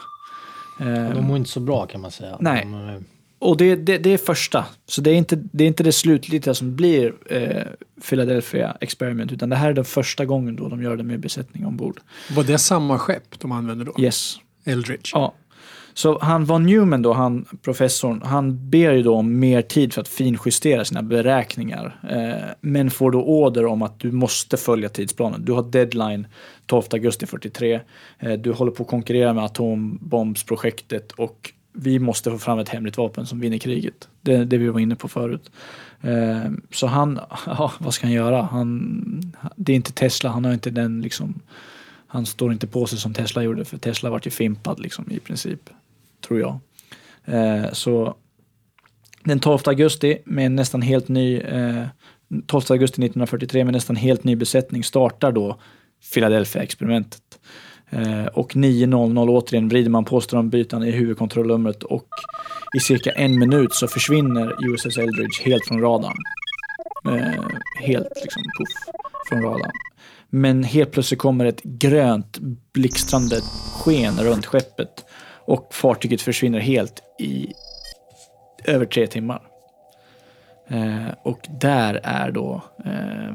De mår inte så bra kan man säga. Nej. De, eh, och det, det, det är första, så det är inte det, är inte det slutliga som blir eh, Philadelphia Experiment utan det här är den första gången då de gör det med besättning ombord. Var det samma skepp de använde då? Yes. Eldridge? Ja. Så han Von Neumann då, han professorn, han ber ju då om mer tid för att finjustera sina beräkningar. Eh, men får då order om att du måste följa tidsplanen. Du har deadline 12 augusti 43. Eh, du håller på att konkurrera med atombombsprojektet och vi måste få fram ett hemligt vapen som vinner kriget. Det, det vi var inne på förut. Eh, så han, ja, vad ska han göra? Han, det är inte Tesla, han har inte den liksom, han står inte på sig som Tesla gjorde för Tesla vart ju fimpad liksom i princip, tror jag. Eh, så den 12 augusti med nästan helt ny, eh, 12 augusti 1943 med nästan helt ny besättning startar då Philadelphia-experimentet. Eh, och 9.00 återigen vrider man på strömbytaren i huvudkontrollnumret och i cirka en minut så försvinner USS Eldridge helt från radarn. Eh, helt liksom puff från radarn. Men helt plötsligt kommer ett grönt blixtrande sken runt skeppet och fartyget försvinner helt i över tre timmar. Eh, och där är då eh,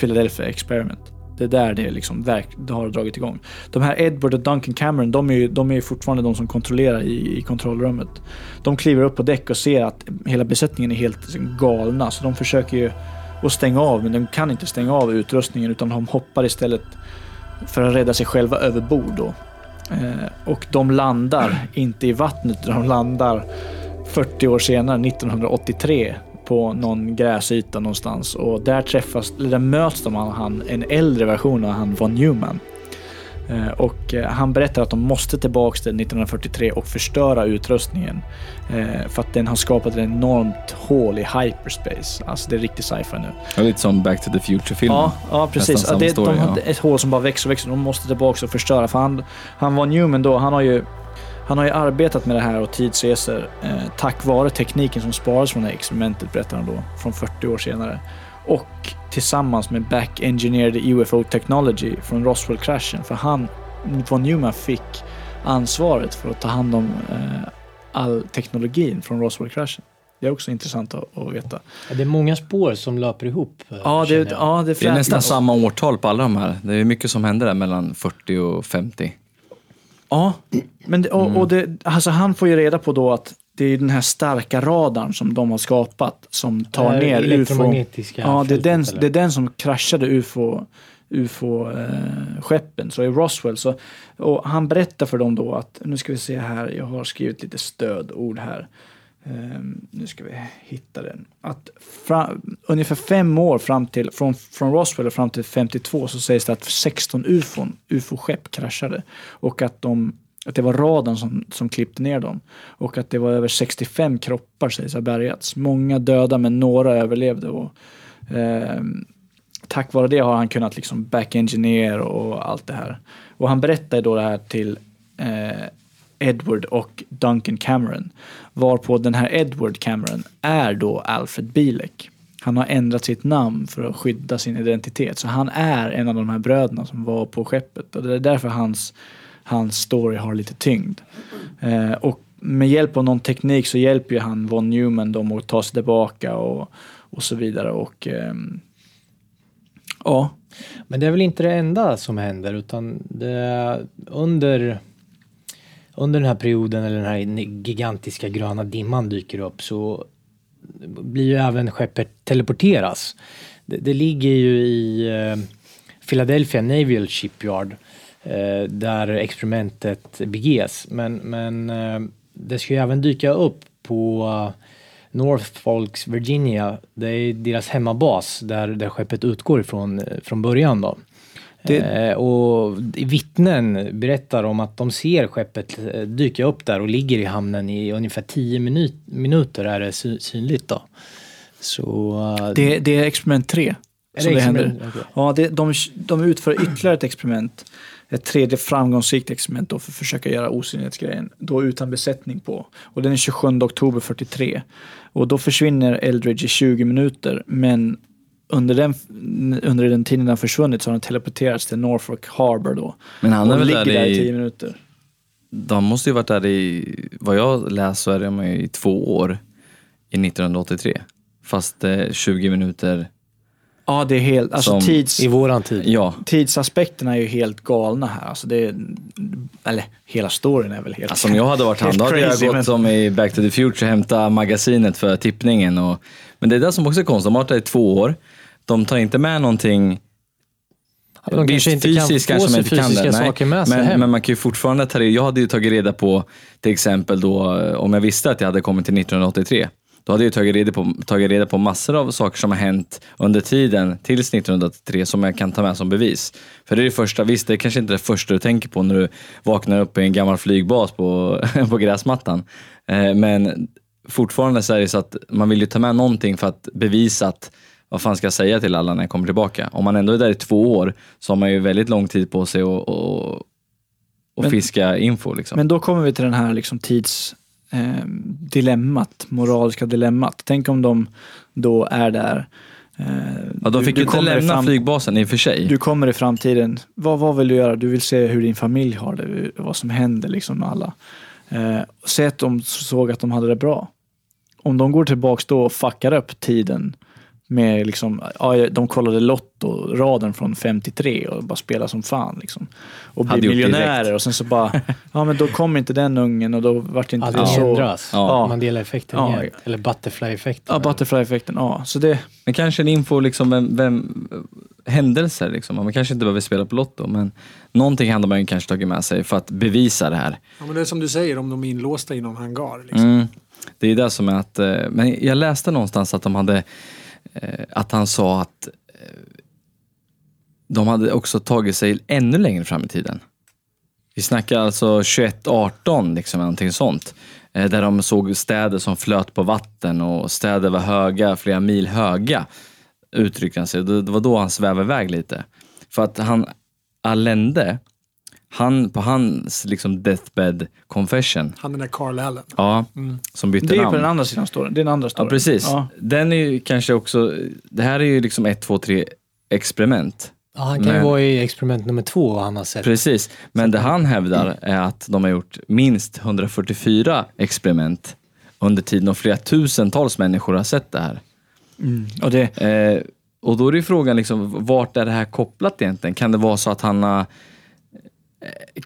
Philadelphia Experiment. Det är där det, liksom det har dragit igång. De här Edward och Duncan Cameron, de är ju, de är fortfarande de som kontrollerar i, i kontrollrummet. De kliver upp på däck och ser att hela besättningen är helt liksom galna, så de försöker ju att stänga av, men de kan inte stänga av utrustningen utan de hoppar istället för att rädda sig själva över bord. Då. Eh, och de landar inte i vattnet, utan de landar 40 år senare, 1983, på någon gräsyta någonstans och där träffas, där möts de av han, en äldre version av han von Neumann. Eh, och eh, han berättar att de måste tillbaka till 1943 och förstöra utrustningen. Eh, för att den har skapat ett enormt hål i hyperspace. Alltså det är riktigt sci-fi nu. Ja, lite som Back to the Future-filmen. Ja, ja precis. Ja, det, story, de har ja. ett hål som bara växer och växer. De måste tillbaka och förstöra. För han, han var Newman då, han har ju han har ju arbetat med det här och tidsresor eh, tack vare tekniken som sparas från det här experimentet, berättar han då, från 40 år senare. Och tillsammans med back-engineered UFO technology från Roswell-kraschen. För han, von Neumann, fick ansvaret för att ta hand om eh, all teknologin från Roswell-kraschen. Det är också intressant att, att veta. Ja, Det är många spår som löper ihop. eh, Ja, det, jag. ja, det, Det är nästan samma årtal på alla de här. Det är mycket som händer där mellan 40 och 50. Ja, men det, och, och det, alltså han får ju reda på då att det är den här starka radarn som de har skapat som tar här ner UFO. Ja, det är, den, eller? det är den som kraschade UFO, UFO-skeppen. så i Roswell så, och han berättar för dem då att, nu ska vi se här, jag har skrivit lite stödord här. Ehm, nu ska vi hitta den. Att fram, ungefär fem år fram till, från, från Roswell fram till 52 så sägs det att 16 ufon, ufo-skepp kraschade. Och att, de, att det var radarn som, som klippte ner dem. Och att det var över 65 kroppar sägs ha bärgats. Många döda men några överlevde. Och, eh, tack vare det har han kunnat liksom back-engineer och allt det här. Och han berättade då det här till eh, Edward och Duncan Cameron. Varpå den här Edward Cameron är då Alfred Bielek. Han har ändrat sitt namn för att skydda sin identitet. Så han är en av de här bröderna som var på skeppet. Och det är därför hans, hans story har lite tyngd. Eh, och med hjälp av någon teknik så hjälper ju han von Neumann dem att ta sig tillbaka och, och så vidare. Och eh, ja, Men det är väl inte det enda som händer utan det, under, under den här perioden eller den här gigantiska gröna dimman dyker upp så blir ju även skeppet teleporteras. Det, det ligger ju i eh, Philadelphia Naval Shipyard där experimentet beges. Men, men eh, det ska ju även dyka upp på eh, Norfolks, Virginia. Det är deras hemmabas där, där skeppet utgår ifrån eh, från början då. Det- Eh, och vittnen berättar om att de ser skeppet eh, dyka upp där och ligger i hamnen i ungefär 10 minut, minuter är det sy- synligt då. Så... eh, det, det är experiment tre. Är som det det händer. Okej. Ja, det, de, de utför ytterligare ett experiment. Ett tredje framgångsrikt experiment då för att försöka göra osynlighetsgrejen. Då utan besättning på. Och den är 27 oktober 43. Och då försvinner Eldridge i 20 minuter. Men under den, under den tiden den har försvunnit så har den teleporterats till Norfolk Harbor då. Men han är väl ligger där där i i- 10 minuter. De måste ju varit där i, vad jag läst så är de i två år i 1983. Fast eh, 20 minuter Ja, det är helt, alltså Som- tids, I våran tid. Ja, tidsaspekterna är ju helt galna här. Alltså det eller hela storyn är väl helt... Alltså, om jag hade varit han, då hade jag crazy, gått men- som i Back to the Future, hämta magasinet för tippningen. Och, men det är det som också är konstigt, de har varit där i två år. De tar inte med någonting Ja, de kanske Visst, inte kan fysiskt få kanske man sig inte kan det. Saker med sig men, hem. men man kan ju fortfarande ta det. Jag hade ju tagit reda på, till exempel då, eh, om jag visste att jag hade kommit till 1983. Då hade jag tagit reda, på, tagit reda på massor av saker som har hänt under tiden tills 1983 som jag kan ta med som bevis. För det är det första, visst det är kanske inte det första du tänker på när du vaknar upp i en gammal flygbas på, på gräsmattan. Eh, men fortfarande så är det så att man vill ju ta med någonting för att bevisa att vad fan ska jag säga till alla när jag kommer tillbaka? Om man ändå är där i två år så har man ju väldigt lång tid på sig att och, och Men- fiska info. Liksom. Men då kommer vi till den här liksom tids eh, dilemmat, moraliska dilemmat. Tänk om de då är där. Eh, ja, de du- fick du ju inte lämna fram- flygbasen i och för sig. Du kommer i framtiden. Vad, vad vill du göra? Du vill se hur din familj har det, vad som händer liksom med alla. Eh, säg att de såg att de hade det bra. Om de går tillbaks då och fuckar upp tiden med liksom, ja, de kollade Lotto-raden från 53 och bara spelar som fan liksom. Och det miljonärer direkt. och sen så bara, ja men då kom inte den ungen och då vart inte det Allting så. ändras. Ja. Mandela-effekten Ja. igen. Eller butterfly-effekten. Ja, butterfly-effekten. Ja, så det, Men kanske en info, liksom, vem, vem, händelser. Liksom. Man kanske inte behöver spela på Lotto, men någonting hade man kanske tagit med sig för att bevisa det här. Ja, men det är som du säger, om de är inlåsta i någon hangar. Liksom. Mm. Det är det som är att, eh, men jag läste någonstans att de hade, Eh, att han sa att eh, de hade också tagit sig ännu längre fram i tiden. Vi snackar alltså 2118, liksom, någonting sånt. Eh, Där de såg städer som flöt på vatten och städer var höga, flera mil höga, uttryckte han sig. Det det var då han svävade iväg lite. För att han, Allende, han, på hans liksom deathbed confession, Han den där Carl Allen. ja, som bytte det är ju namn. på den andra sidan storyn. Det är den andra Ja, storyn. precis. Ja. Den är ju kanske också, det här är ju liksom ett, två, tre experiment. Ja, han kan ju Men- vara i experiment nummer två vad han har sett. Precis, men det han hävdar är att de har gjort minst 144 experiment under tiden och flera tusentals människor har sett det här. Och det, Eh, och då är det ju frågan, liksom, vart är det här kopplat egentligen? Kan det vara så att han har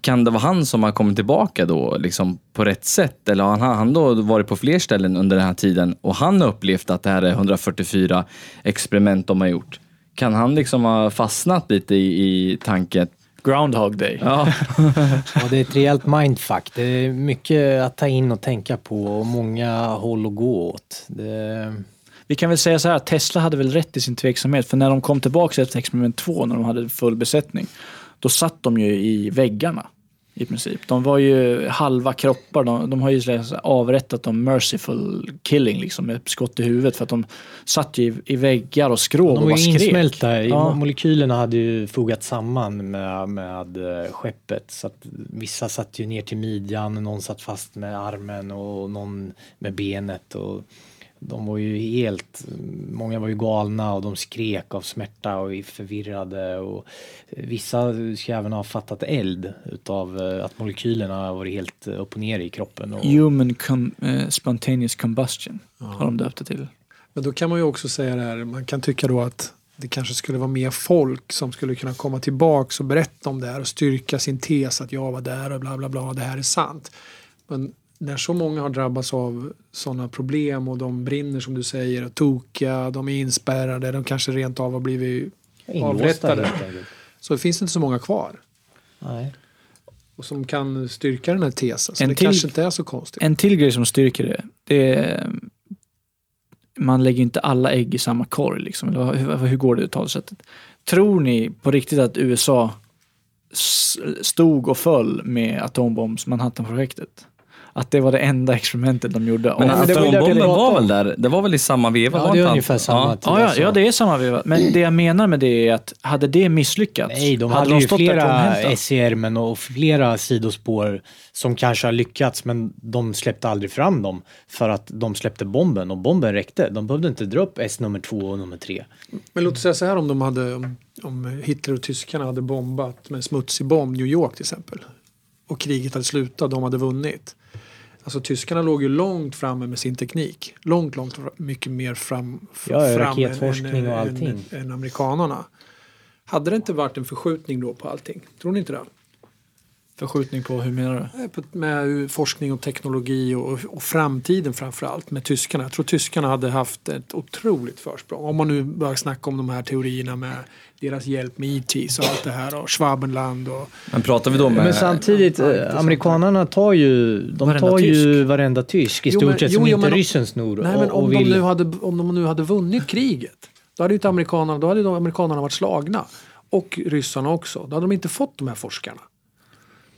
kan det vara han som har kommit tillbaka då liksom på rätt sätt? Eller har han, han då varit på fler ställen under den här tiden och han har upplevt att det här är 144 experiment de har gjort? Kan han liksom ha fastnat lite i, i tanken? Groundhog Day. Ja, Ja, det är ett rejält mindfuck. Det är mycket att ta in och tänka på och många håll att gå åt. Det... Vi kan väl säga så här, att Tesla hade väl rätt i sin tveksamhet. För när de kom tillbaka efter experiment två, när de hade full besättning, då satt de ju i väggarna i princip. De var ju halva kroppar. De, de har ju avrättat dem merciful killing liksom med skott i huvudet för att de satt ju i, i väggar och skrov De och var bara skrek. insmälta. Ja. Molekylerna hade ju fogats samman med, med eh, skeppet. Så att vissa satt ju ner till midjan, någon satt fast med armen och någon med benet. Och de var ju helt, många var ju galna och de skrek av smärta och är förvirrade. Och vissa ska även ha fattat eld utav eh, att molekylerna har varit helt upp och ner i kroppen. Och, Human con, eh, spontaneous combustion har de döpt det till. Men då kan man ju också säga det här, man kan tycka då att det kanske skulle vara mer folk som skulle kunna komma tillbaks och berätta om det här och styrka sin tes att jag var där och bla bla bla, det här är sant. Men när så många har drabbats av sådana problem och de brinner som du säger och tokiga, de är inspärrade, de kanske rent av har blivit inlåsta avrättade. så finns det inte så många kvar. Nej. Och som kan styrka den här tesen. Så En det till- kanske inte är så konstigt. En till grej som styrker det, det är man lägger inte alla ägg i samma korg. Liksom. Eller hur, hur går det talesättet? Tror ni på riktigt att USA stod och föll med atombombs Manhattan-projektet? Att det var det enda experimentet de gjorde? men atombomben var väl där? Det var väl i samma veva? Ja, det är ungefär samma Ja. tid. Ja, ja, alltså. ja, det är samma veva. Men det jag menar med det är att hade det misslyckats, Nej, de hade, ju stått där flera tomhänta. S i ärmen och flera sidospår som kanske har lyckats men de släppte aldrig fram dem för att de släppte bomben och bomben räckte. De behövde inte dra upp S nummer två och nummer tre. Men låt oss säga så här om de hade, om- om Hitler och tyskarna hade bombat med en smutsig bomb New York till exempel. Och kriget hade slutat, de hade vunnit. Alltså tyskarna låg ju långt framme med sin teknik. Långt, långt mycket mer fram, Ja, ja, fram raketforskning och allting. Än, än amerikanarna. Hade det inte varit en förskjutning då på allting? Tror ni inte det? Förskjutning på, hur menar du? Eh, Med forskning och teknologi och, och framtiden framför allt med tyskarna. Jag tror tyskarna hade haft ett otroligt försprång. Om man nu börjar snacka om de här teorierna med deras hjälp med ITs och allt det här och Schwabenland och Men pratar vi då med... Men samtidigt, eh, amerikanerna tar ju, de Varenda tar ju tysk. varenda tysk i stort men- sett som jo, inte ryssen snor. Nej men och, om, och de vill, nu hade, om de nu hade vunnit kriget. Då hade ju inte amerikanerna, då hade ju de amerikanerna varit slagna. Och ryssarna också. Då hade de inte fått de här forskarna.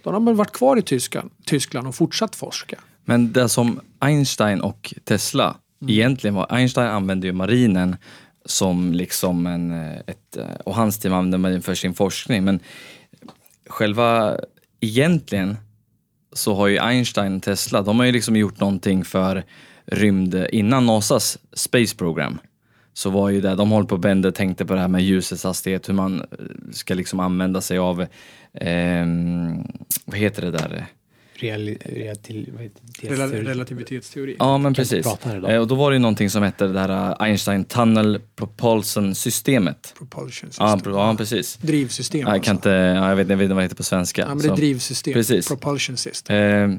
Då har de varit kvar i Tyskland, Tyskland och fortsatt forska. Men det som Einstein och Tesla egentligen var, Einstein använde ju marinen som liksom en, eh, ett, eh, och hans team använde marinen för sin forskning. Men själva, egentligen så har ju Einstein och Tesla, de har ju liksom gjort någonting för rymd, innan NASAs Space Program så var ju det, de håller på och tänkte på det här med ljusets hastighet, hur man eh, ska liksom använda sig av, ehm, vad heter det där? reali, reali, vad heter det? Rel- relativitetsteori. Ja, men inte precis. här. Eh, Och då var det ju någonting som hette det där eh, Einstein Tunnel Propulsion systemet. Propulsion Ja, system. ja precis. Drivsystem Ja, Jag kan inte, ja, jag vet, inte vad det heter på svenska. Ja, men det är drivsystem. Precis. Propulsion system. Eh,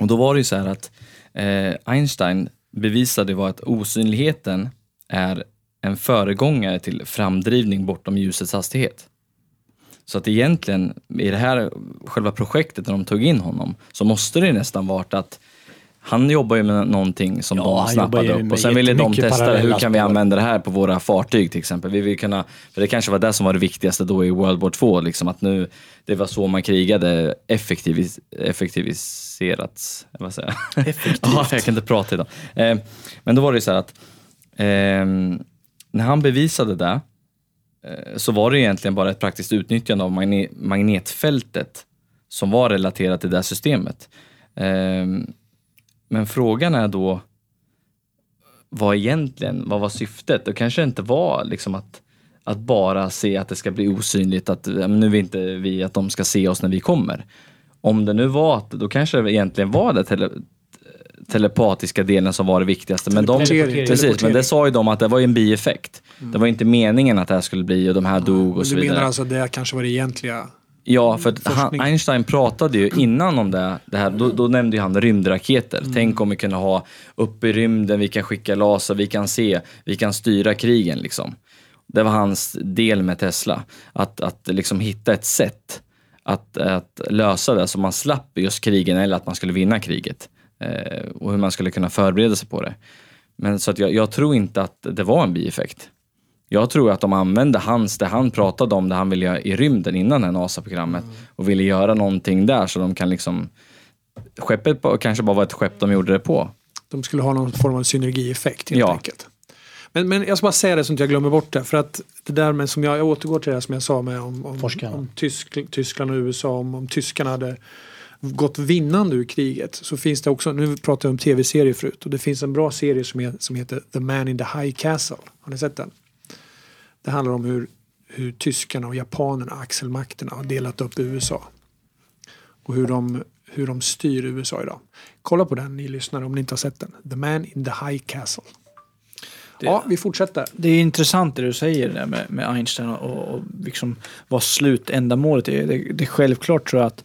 och då var det ju så här att eh, Einstein bevisade var att osynligheten är en föregångare till framdrivning bortom ljusets hastighet. Så att egentligen i det här själva projektet när de tog in honom så måste det nästan varit att han jobbar ju med någonting som Ja, de snappade upp och sen ville de testa hur kan vi använda det här på våra fartyg till exempel. Vi vill kunna, för det kanske var det som var det viktigaste då i World War 2, liksom att nu, det var så man krigade effektivis, effektiviserats, vad säger jag? Effektivt. ja, jag kan inte prata idag. Eh, men då var det ju så här att Ehm, när han bevisade det eh, så var det egentligen bara ett praktiskt utnyttjande av magne- magnetfältet som var relaterat till det systemet. Ehm, men frågan är då vad egentligen, vad var syftet? Det kanske inte var liksom att, att bara se att det ska bli osynligt, att nu vill inte vi att de ska se oss när vi kommer. Om det nu var att, då kanske det egentligen var det tele, telepatiska delen som var det viktigaste. Men de, precis, men det sa ju de att det var en bieffekt. Det var inte meningen att det här skulle bli och de här dog Men och så du vidare. menar alltså att det kanske var det egentliga? Ja, för han. Einstein pratade ju innan om det, det här, då, då nämnde han rymdraketer. Mm. Tänk om vi kunde ha uppe i rymden, vi kan skicka laser, vi kan se, vi kan styra krigen liksom. Det var hans del med Tesla, att, att liksom hitta ett sätt att, att lösa det så man slapp just krigen eller att man skulle vinna kriget. Eh, och hur man skulle kunna förbereda sig på det. Men så att jag, jag tror inte att det var en bieffekt. Jag tror att de använde hans, det han pratade om, det han ville göra i rymden innan det här NASA-programmet och ville göra någonting där så de kan liksom Skeppet kanske bara var ett skepp de gjorde det på. De skulle ha någon form av synergieffekt helt Ja. enkelt. Men, men jag ska bara säga det så att jag glömmer bort det. För att det där med, som jag, jag återgår till det som jag sa med om, om, Forskarna. om Tysk, Tyskland och USA. Om, om tyskarna hade gått vinnande ur kriget. Så finns det också, nu pratar jag om tv-serier förut. Och det finns en bra serie som, är, som heter The Man in the High Castle. Har ni sett den? Det handlar om hur, hur tyskarna och japanerna, axelmakterna, har delat upp USA. Och hur de, hur de styr USA idag. Kolla på den ni lyssnare om ni inte har sett den. The Man in the High Castle. Ja, vi fortsätter. Det är intressant det du säger där med, med Einstein och, och liksom vad slutändamålet är. Det, det är självklart tror jag att,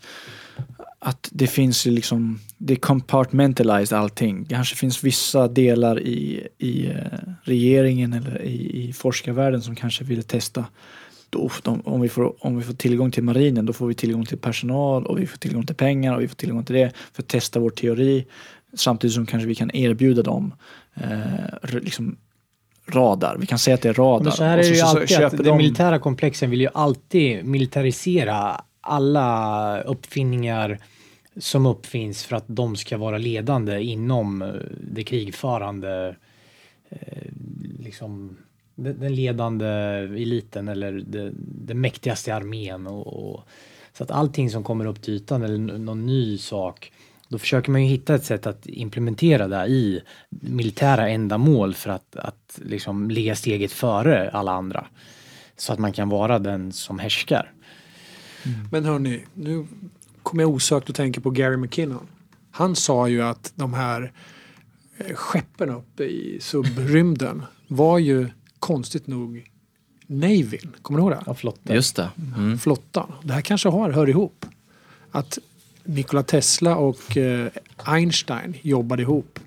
att det finns ju liksom, det är compartmentalized allting. Det kanske finns vissa delar i, i eh, regeringen eller i, i forskarvärlden som kanske vill testa då, om, vi får, om vi får tillgång till marinen då får vi tillgång till personal och vi får tillgång till pengar och vi får tillgång till det för att testa vår teori samtidigt som kanske vi kan erbjuda dem eh, liksom radar. Vi kan säga att det är radar. Men så här är det ju så alltid, att de de- militära komplexen vill ju alltid militarisera alla uppfinningar som uppfinns för att de ska vara ledande inom eh, det krigförande, eh, liksom den ledande eliten eller det, den mäktigaste armén. Och, och, så att allting som kommer upp till ytan eller någon ny sak då försöker man ju hitta ett sätt att implementera det i militära ändamål för att, att liksom ligga steget före alla andra. Så att man kan vara den som härskar. Men hörni, nu kommer jag osökt att tänka på Gary McKinnon. Han sa ju att de här eh, skeppen uppe i subrymden var ju konstigt nog Navyn. Kommer du ihåg det? Ja, flotta. Just det. Mm. Flottan. Det här kanske har, hör ihop. Att Nikola Tesla och eh, Einstein jobbade ihop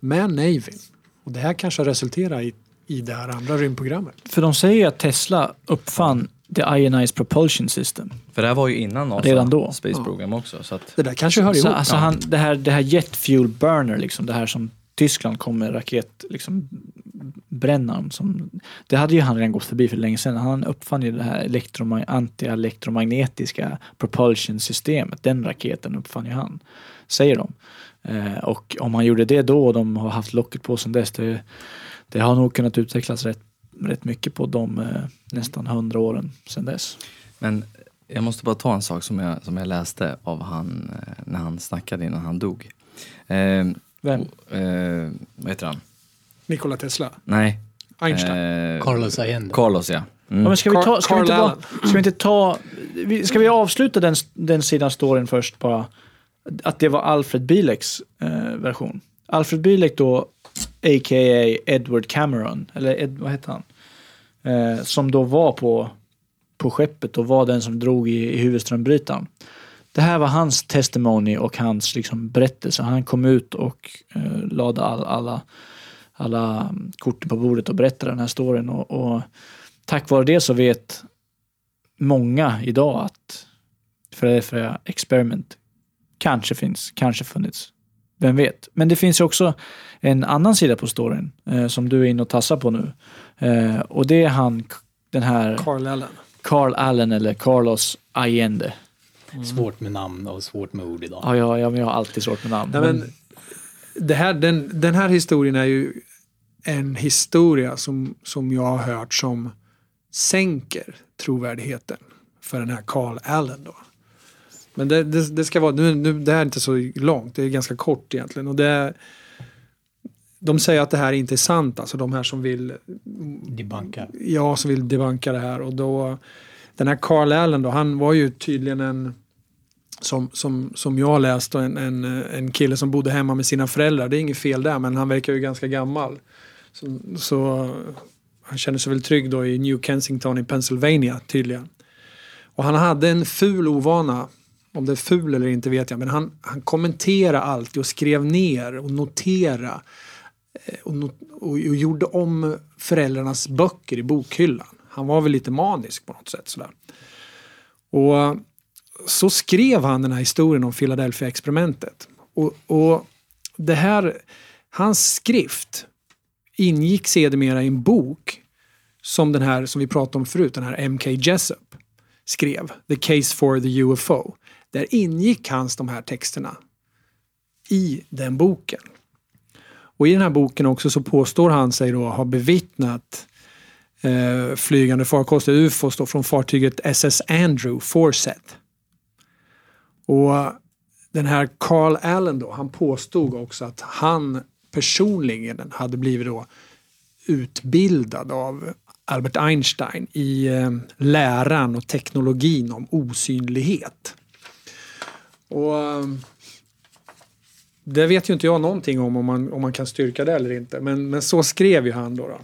med Navyn. Och det här kanske resulterar i, i det här andra rymdprogrammet. För de säger ju att Tesla uppfann the ionized propulsion system. För det här var ju innan NASA Redan då. Space Program också. Så att, Det där kanske hör Så, ihop. alltså han, det, här, det här jet fuel burner, liksom, det här som Tyskland kom med raket, liksom, brännaren. Som, det hade ju han redan gått förbi för länge sedan. Han uppfann ju det här elektroma- anti-elektromagnetiska propulsion systemet. Den raketen uppfann ju han, säger de. Eh, och om han gjorde det då och de har haft locket på sedan dess, det, det har nog kunnat utvecklas rätt, rätt mycket på de eh, nästan hundra åren sedan dess. Men jag måste bara ta en sak som jag, som jag läste av han eh, när han snackade innan han dog. Eh, Vem? Eh, vad heter han? Nikola Tesla. Nej. Einstein. Eh, Carlos Allende. Carlos ja. Ja, Mm. men ska, vi ta, ska, vi inte Allen. ska vi inte ta... Ska vi avsluta den, den sidan storyn först bara? Att det var Alfred Bieleks eh, version. Alfred Bielek då, a.k.a. Edward Cameron, eller Ed, vad hette han? Eh, som då var på, på skeppet och var den som drog i, i huvudströmbrytaren. Det här var hans testimony och hans liksom, berättelse. Han kom ut och eh, lade all, alla, alla korten på bordet och berättade den här storyn. Och, och tack vare det så vet många idag att Philadelphia Experiment kanske finns, kanske funnits. Vem vet? Men det finns ju också en annan sida på storyn eh, som du är inne och tassar på nu. Eh, och det är han, den här Carl Allen. Carl Allen eller Carlos Allende. Svårt med namn och svårt med ord idag. Ja, ja, ja men jag har alltid svårt med namn. Nej, men, det här, den, den här historien är ju en historia som, som jag har hört som sänker trovärdigheten för den här Carl Allen då. Men det, det, det ska vara, nu, nu, det här är inte så långt, det är ganska kort egentligen. Och det de säger att det här inte är sant, alltså de här som vill Debunka. jag som vill debanka det här. Och då, den här Carl Allen då, han var ju tydligen en, som, som, som jag läst, en, en, en kille som bodde hemma med sina föräldrar. Det är inget fel där, men han verkar ju ganska gammal. Så, så han känner sig väl trygg då i New Kensington i Pennsylvania tydligen. Och han hade en ful ovana, om det är ful eller inte vet jag, men han, han kommenterade alltid och skrev ner och noterade eh, och, not- och, och gjorde om föräldrarnas böcker i bokhyllan. Han var väl lite manisk på något sätt. Sådär. Och så skrev han den här historien om Philadelphia-experimentet. Och, och det här, hans skrift ingick sedermera i en bok som den här som vi pratade om förut, den här MK Jessup skrev, The Case for the UFO. Där ingick hans de här texterna i den boken. Och i den här boken också så påstår han sig då ha bevittnat eh, flygande farkoster, ufos då, från fartyget SS Andrew, Forsett. Och den här Carl Allen då, han påstod också att han personligen hade blivit då utbildad av Albert Einstein i eh, läran och teknologin om osynlighet. Och ehm, det vet ju inte jag någonting om, om man, om man kan styrka det eller inte. Men, men så skrev ju han då. då.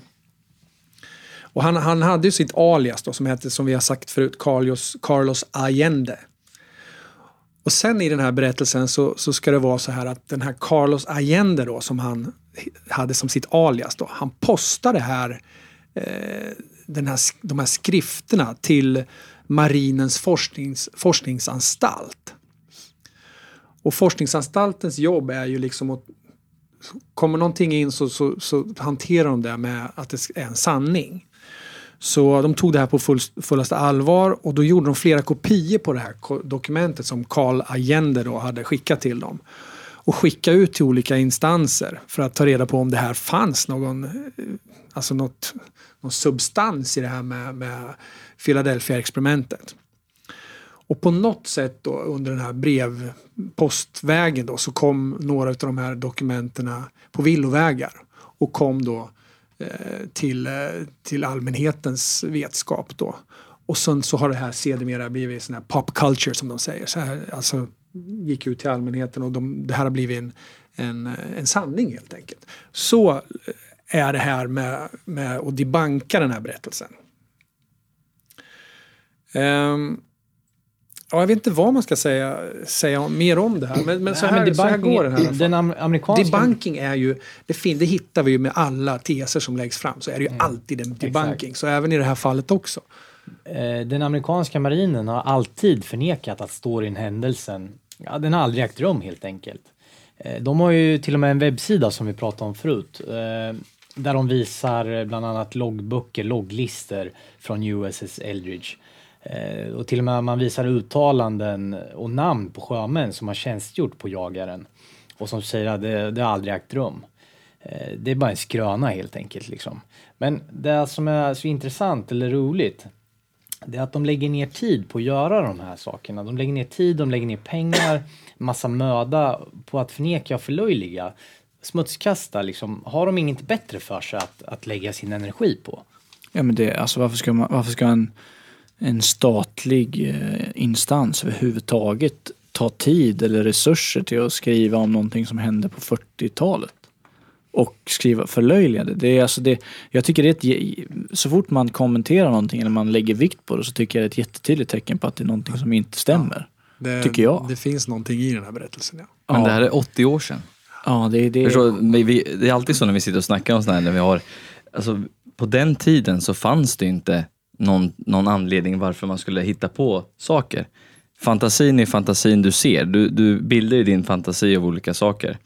Och han, han hade ju sitt alias då, som hette, som vi har sagt förut, Carlos, Carlos Allende. Och sen i den här berättelsen så, så ska det vara så här att den här Carlos Allende då, som han hade som sitt alias då, han postade här, eh, den här, de här skrifterna till marinens forsknings, forskningsanstalt. Och forskningsanstaltens jobb är ju liksom att kommer någonting in så, så, så hanterar de det med att det är en sanning. Så de tog det här på full, fullaste allvar och då gjorde de flera kopior på det här dokumentet som Carl Allende då hade skickat till dem. Och skicka ut till olika instanser för att ta reda på om det här fanns någon, eh, alltså något, någon substans i det här med, med Philadelphia-experimentet. Och på något sätt då under den här brevpostvägen då så kom några av de här dokumenterna på villovägar och kom då eh, till, eh, till allmänhetens vetskap då. Och sen så har det här sedermera blivit sån här pop culture som de säger. Så här, alltså gick ut till allmänheten och de, det här har blivit en, en, en sanning helt enkelt. Så eh, är det här med, med att debanka den här berättelsen. Um, ja, jag vet inte vad man ska säga, säga mer om det här, men, men, så, Nej, här, men så här går den här. Den am- amerikanska... Debunking är ju, det, fin, det hittar vi ju med alla teser som läggs fram, så är det ju Mm. alltid en debunking. Så även i det här fallet också. Eh, Den amerikanska marinen har alltid förnekat att storyn, händelsen, ja, den har aldrig ägt rum helt enkelt. Eh, De har ju till och med en webbsida som vi pratade om förut. eh, Där de visar bland annat loggböcker, logglistor från USS Eldridge. Eh, Och till och med man visar uttalanden och namn på sjömän som har tjänstgjort på jagaren. Och som säger att det, det har aldrig ägt rum. Eh, Det är bara en skröna helt enkelt. Liksom. Men det som är så intressant eller roligt det är att de lägger ner tid på att göra de här sakerna. De lägger ner tid, de lägger ner pengar, massa möda på att förneka och förlöjliga. Smutskasta, liksom. Har de inget bättre för sig att, att lägga sin energi på? Ja, men det, alltså varför ska, man, varför ska en, en statlig eh, instans överhuvudtaget ta tid eller resurser till att skriva om någonting som hände på 40-talet? Och skriva förlöjligande. Det är alltså det, jag tycker det är ett, så fort man kommenterar någonting eller man lägger vikt på det så tycker jag det är ett jättetydligt tecken på att det är någonting som inte stämmer. Det, Tycker jag. Det finns någonting i den här berättelsen. Ja. Men Ja. det här är 80 år sedan. Ja, det, det, Förstår, vi, det är alltid så när vi sitter och snackar om sådana här, när vi har, alltså, på den tiden så fanns det inte någon, någon anledning varför man skulle hitta på saker. Fantasin är fantasin du ser. Du, du bildar i din fantasi av olika saker.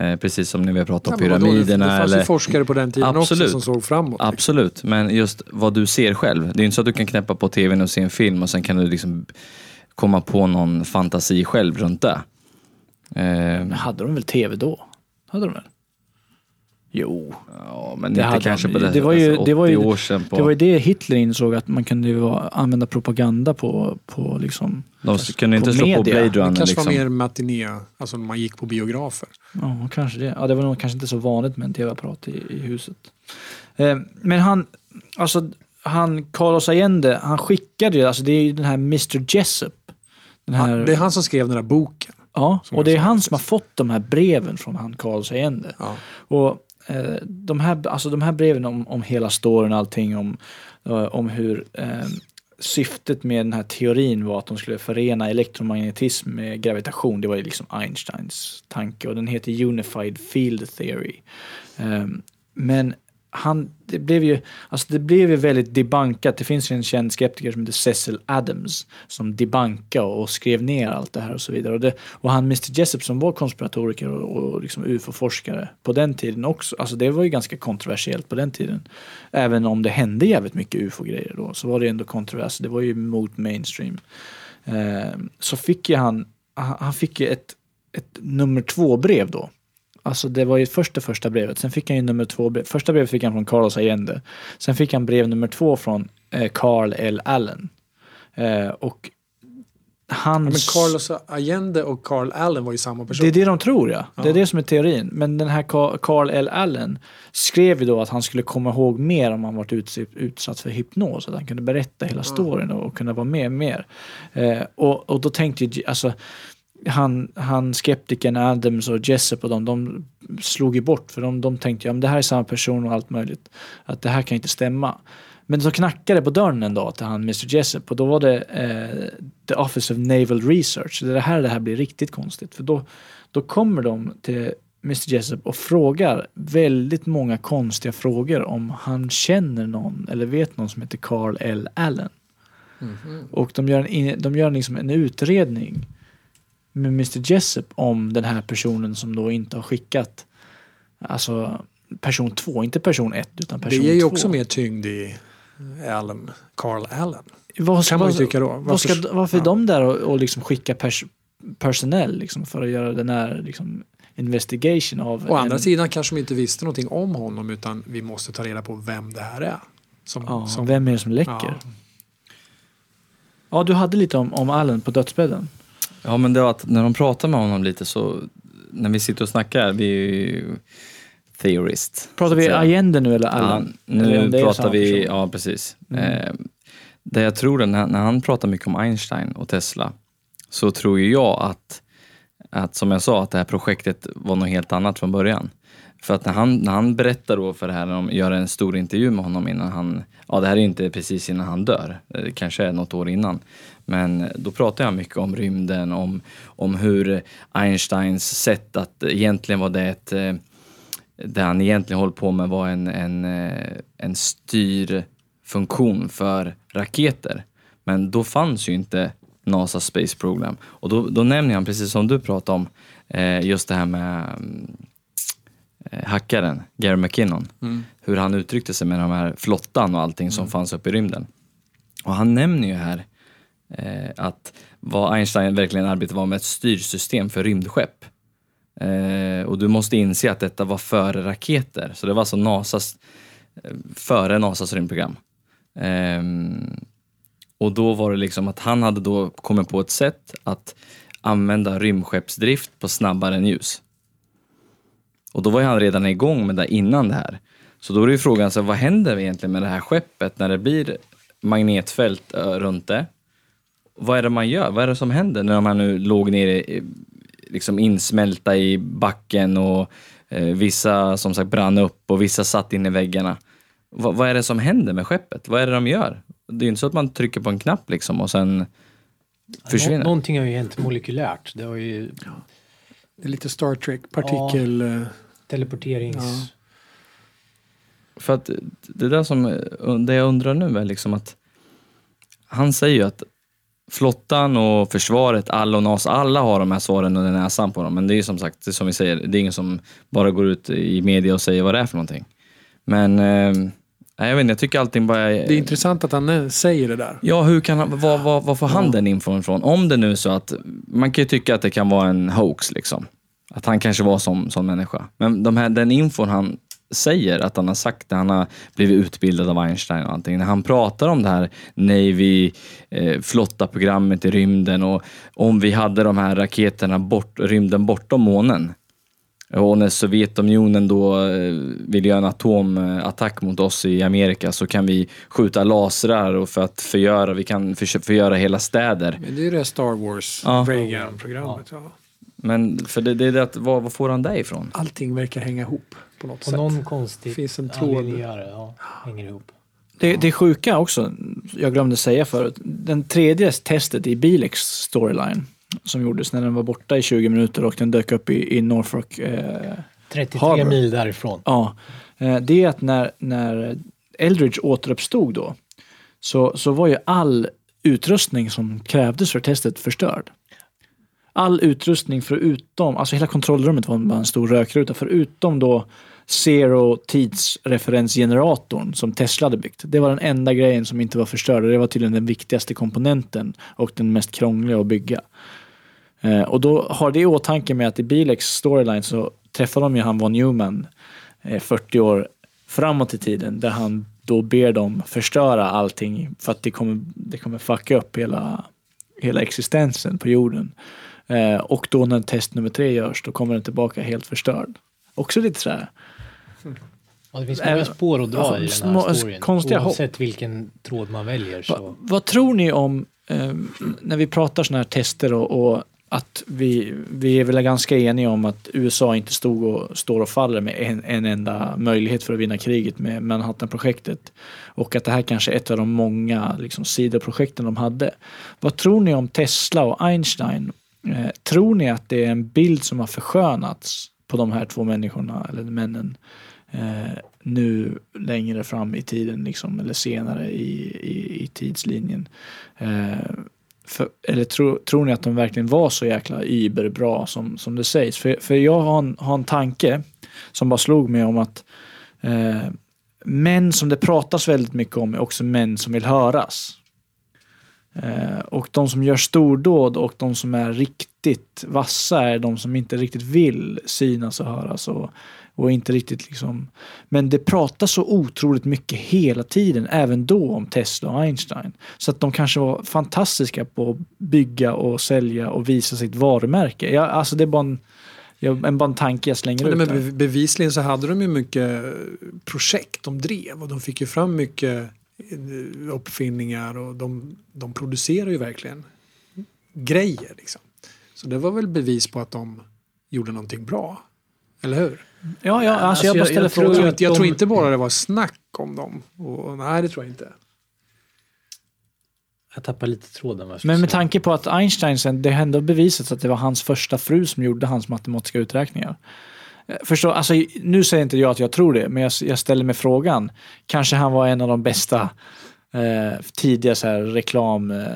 Eh, precis som när vi har pratat om pyramiderna. Det, det fanns eller, ju forskare på den tiden Absolut. också som såg framåt. liksom. Absolut, men just vad du ser själv. Det är inte så att du kan knäppa på tvn och se en film och sen kan du liksom komma på någon fantasi själv runt det. Eh, Men hade de väl tv då? Hade de väl? Jo. ja, men Det inte hade kanske på det, Det var ju- alltså, 80 det var ju- år sedan. På, Det var ju det Hitler insåg att man kunde vara- använda propaganda på, på liksom... de kunde inte på slå på. Blade Det Runner. kanske var Liksom. mer matiné, alltså man gick på biografer. Ja, kanske det. Ja, det var nog kanske inte så vanligt med en tv-apparat i, i huset. Eh, men han, alltså han, Carlos Allende, han skickade ju, alltså det är ju den här Mr Jessup. Den här, Han, det är han som skrev den här boken. ja, och det är han som har fått de här breven från han Carlos Allende. Ja. Och eh, de, här, alltså de här breven om, om hela storyn och allting om, eh, om hur eh, syftet med den här teorin var att de skulle förena elektromagnetism med gravitation. Det var ju liksom Einsteins tanke och den heter Unified Field Theory. Eh, men han, det blev ju, alltså det blev ju väldigt debankat. Det finns ju en känd skeptiker som heter Cecil Adams som debankade och skrev ner allt det här och så vidare. Och, det, och han Mr Jessup som var konspiratoriker och, och liksom ufo-forskare på den tiden också. Alltså det var ju ganska kontroversiellt på den tiden. Även om det hände jävligt mycket ufo-grejer då så var det ändå kontrovers. Det var ju mot mainstream. Eh, så fick ju han, han fick ju ett, ett nummer två brev då. Alltså det var ju först det första brevet, sen fick han ju nummer två brev. Första brevet fick han från Carlos Allende. Sen fick han brev nummer två från eh, Carl L. Allen. Eh, och hans... Ja, men Carlos Allende och Carl Allen var ju samma person. Det är det de tror ja. Det är det som är teorin. Men den här Ca- Carl L. Allen skrev ju då att han skulle komma ihåg mer om han varit utsatt, för hypnos. Att han kunde berätta hela storyn och, och kunna vara med mer. Eh, och, och då tänkte ju, alltså han, han skeptikern Adams och Jessup och de, de slog ju bort för de, de tänkte ja, men det här är samma person och allt möjligt. Att det här kan inte stämma. Men så knackade på dörren en dag till han Mr Jessup och då var det eh, The Office of Naval Research. Det är här det här blir riktigt konstigt. För då, då kommer de till Mr Jessup och frågar väldigt många konstiga frågor om han känner någon eller vet någon som heter Carl L. Allen. Och de gör, en, de gör liksom en utredning med Mr Jessup om den här personen som då inte har skickat alltså person två, inte person ett utan det person ger ju två. också mer tyngd i Allen, Carl Allen. Vad, kan man ju tycka då. Vad Varför- ska, varför är ja. de där och, och liksom skicka pers, personell liksom för att göra den här liksom investigation av Å en, andra sidan kanske de inte visste någonting om honom utan vi måste ta reda på vem det här är. Som, Ja, som, vem är det som läcker? Ja. Ja, du hade lite om, om Allen på dödsbädden. Ja, men det var att när de pratar med honom lite så, när vi sitter och snackar, vi är ju theorist. Pratar vi. Allende nu eller Allen? Ja, nu pratar vi, person? ja precis. Mm. Eh, det jag tror är när, när han pratar mycket om Einstein och Tesla så tror ju jag att, att, som jag sa, att det här projektet var något helt annat från början. För att när han, när han berättar då för det här, när de gör en stor intervju med honom innan han, ja det här är inte precis innan han dör, det kanske är något år innan. Men då pratar jag mycket om rymden, om, om hur Einsteins sätt att egentligen var det ett, eh, det han egentligen håller på med var en, en, eh, en styrfunktion för raketer. Men då fanns ju inte NASA Space Program. Och då, då nämner han, precis som du pratade om, eh, just det här med mm, hackaren, Gary McKinnon. Hur han uttryckte sig med de här flottan och allting som fanns uppe i rymden. Och han nämner ju här eh, att vad Einstein verkligen arbetade var med ett styrsystem för rymdskepp. Eh, och du måste inse att detta var före raketer. Så det var alltså NASAs, eh, före NASAs rymdprogram. Ehm, och då var det liksom att han hade då kommit på ett sätt att använda rymdskeppsdrift på snabbare än ljus. Och då var ju han redan igång med det innan det här. Så då är ju frågan, så vad händer egentligen med det här skeppet när det blir magnetfält eh, runt det? Vad är det man gör? Vad är det som händer när de här nu låg nere, i- liksom insmälta i backen och eh, vissa som sagt brann upp och vissa satt in i väggarna. Va, vad är det som händer med skeppet? Vad är det de gör? Det är ju inte så att man trycker på en knapp liksom och sen försvinner. Nå- någonting har ju hänt molekylärt. Det har ju Det är lite Star Trek, partikel... teleporterings... Ja. För att det där som, det jag undrar nu är liksom att han säger ju att flottan och försvaret, alla och NAS, alla har de här svaren under näsan på dem. Men det är ju som sagt, är som vi säger, det är ingen som bara går ut i media och säger vad det är för någonting. Men eh, jag vet inte, jag tycker allting bara Det är intressant att han eh, säger det där. Ja, hur kan han, vad, vad, vad får han den infon ifrån? Om det nu är så att, man kan ju tycka att det kan vara en hoax liksom. Att han kanske var som, som människa. Men de här, den infon han säger att han har sagt när han har blivit utbildad av Einstein och allting. När han pratar om det här Navy, eh, flotta programmet i rymden och om vi hade de här raketerna bort, rymden bortom månen. Och när Sovjetunionen då eh, vill göra en atomattack mot oss i Amerika så kan vi skjuta lasrar och för att förgöra, vi kan för, förgöra hela städer. Men det är det Star Wars, Ja. Reagan-programmet. Ja. Men för det, det är det att, vad, vad får han det ifrån? Allting verkar hänga ihop på något På sätt. någon konstig Finns en tråd. anledning gör det, ja, hänger ihop. Det, det sjuka också, jag glömde säga förut, den tredje testet i Bilex storyline som gjordes när den var borta i 20 minuter och den dök upp i, i Norfolk. Eh, 33 Harvard. mil därifrån. ja, eh, det är att när, när Eldridge återuppstod då så, så var ju all utrustning som krävdes för testet förstörd. All utrustning förutom, alltså hela kontrollrummet var bara en stor rökruta, förutom då Zero tidsreferensgeneratorn som Tesla hade byggt. Det var den enda grejen som inte var förstörd och det var tydligen den viktigaste komponenten och den mest krångliga att bygga. Eh, och då har det i åtanke med att i Bilex storyline så träffar de ju han von Neumann eh, 40 år framåt i tiden där han då ber dem förstöra allting för att det kommer, det kommer fucka upp hela, hela existensen på jorden. Eh, och då när test nummer tre görs då kommer den tillbaka helt förstörd. Också lite sådär. Ja, det finns många spår att dra ja, i den här storyn. konstiga hopp. Oavsett vilken tråd man väljer så... Va, vad tror ni om, eh, när vi pratar sådana här tester och, och att vi, vi är väl ganska eniga om att USA inte stod och står och faller med en, en enda möjlighet för att vinna kriget med Manhattan-projektet. Och att det här kanske är ett av de många liksom, sidoprojekten de hade. Vad tror ni om Tesla och Einstein? Eh, tror ni att det är en bild som har förskönats på de här två människorna, eller männen, eh, nu längre fram i tiden liksom, eller senare i, i, i tidslinjen. Eh, för, eller tro, tror ni att de verkligen var så jäkla überbra som, som det sägs? För, för jag har en, har en tanke som bara slog mig om att eh, män som det pratas väldigt mycket om är också män som vill höras. Eh, och de som gör stordåd och de som är riktigt vassa är de som inte riktigt vill synas och höras och, och inte riktigt liksom. Men det pratas så otroligt mycket hela tiden, även då om Tesla och Einstein. Så att de kanske var fantastiska på att bygga och sälja och visa sitt varumärke. Ja, alltså det är bara en, ja, en, bara en tanke jag slänger Ja, ut. men bevisligen så hade de ju mycket projekt de drev och de fick ju fram mycket uppfinningar och de, de producerar ju verkligen grejer. Liksom. Så det var väl bevis på att de gjorde någonting bra. Eller hur? Ja, ja alltså, Alltså, jag jag- jag tror Jag, tror, att- jag de- tror inte bara det var snack om dem. Och, nej, det tror jag inte. Jag tappar lite tråden. Jag Men med säga. tanke på att Einstein sen, det hände bevisats att det var hans första fru som gjorde hans matematiska uträkningar. Förstå, alltså, nu säger inte jag att jag tror det, men jag, jag ställer mig frågan. Kanske han var en av de bästa eh, tidiga så här, reklam... Eh,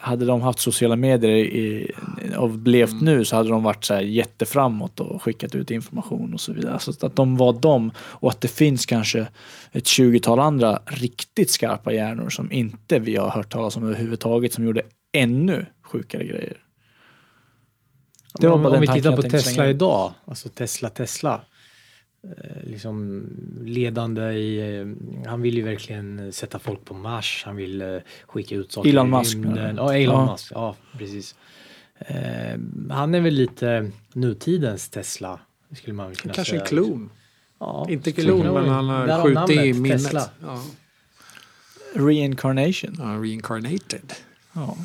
hade de haft sociala medier i, och levt nu så hade de varit så här, jätteframåt och skickat ut information och så vidare. Alltså att de var de och att det finns kanske ett 20-tal andra riktigt skarpa hjärnor som inte vi har hört talas om överhuvudtaget som gjorde ännu sjukare grejer. Det var om, bara om vi tittar på Tesla idag, alltså Tesla Tesla. eh, Liksom ledande i, eh, han vill ju verkligen sätta folk på Mars, han vill eh, skicka ut saker Elon Musk, rymden. Ja, Elon Ja. Musk, ja precis. Han är väl lite nutidens Tesla, skulle man kunna Kanske säga. en klon. Ja, Inte klon, men han har skjutit i minnet. Tesla. Ja. Reincarnation. Ja, reincarnated. Ja.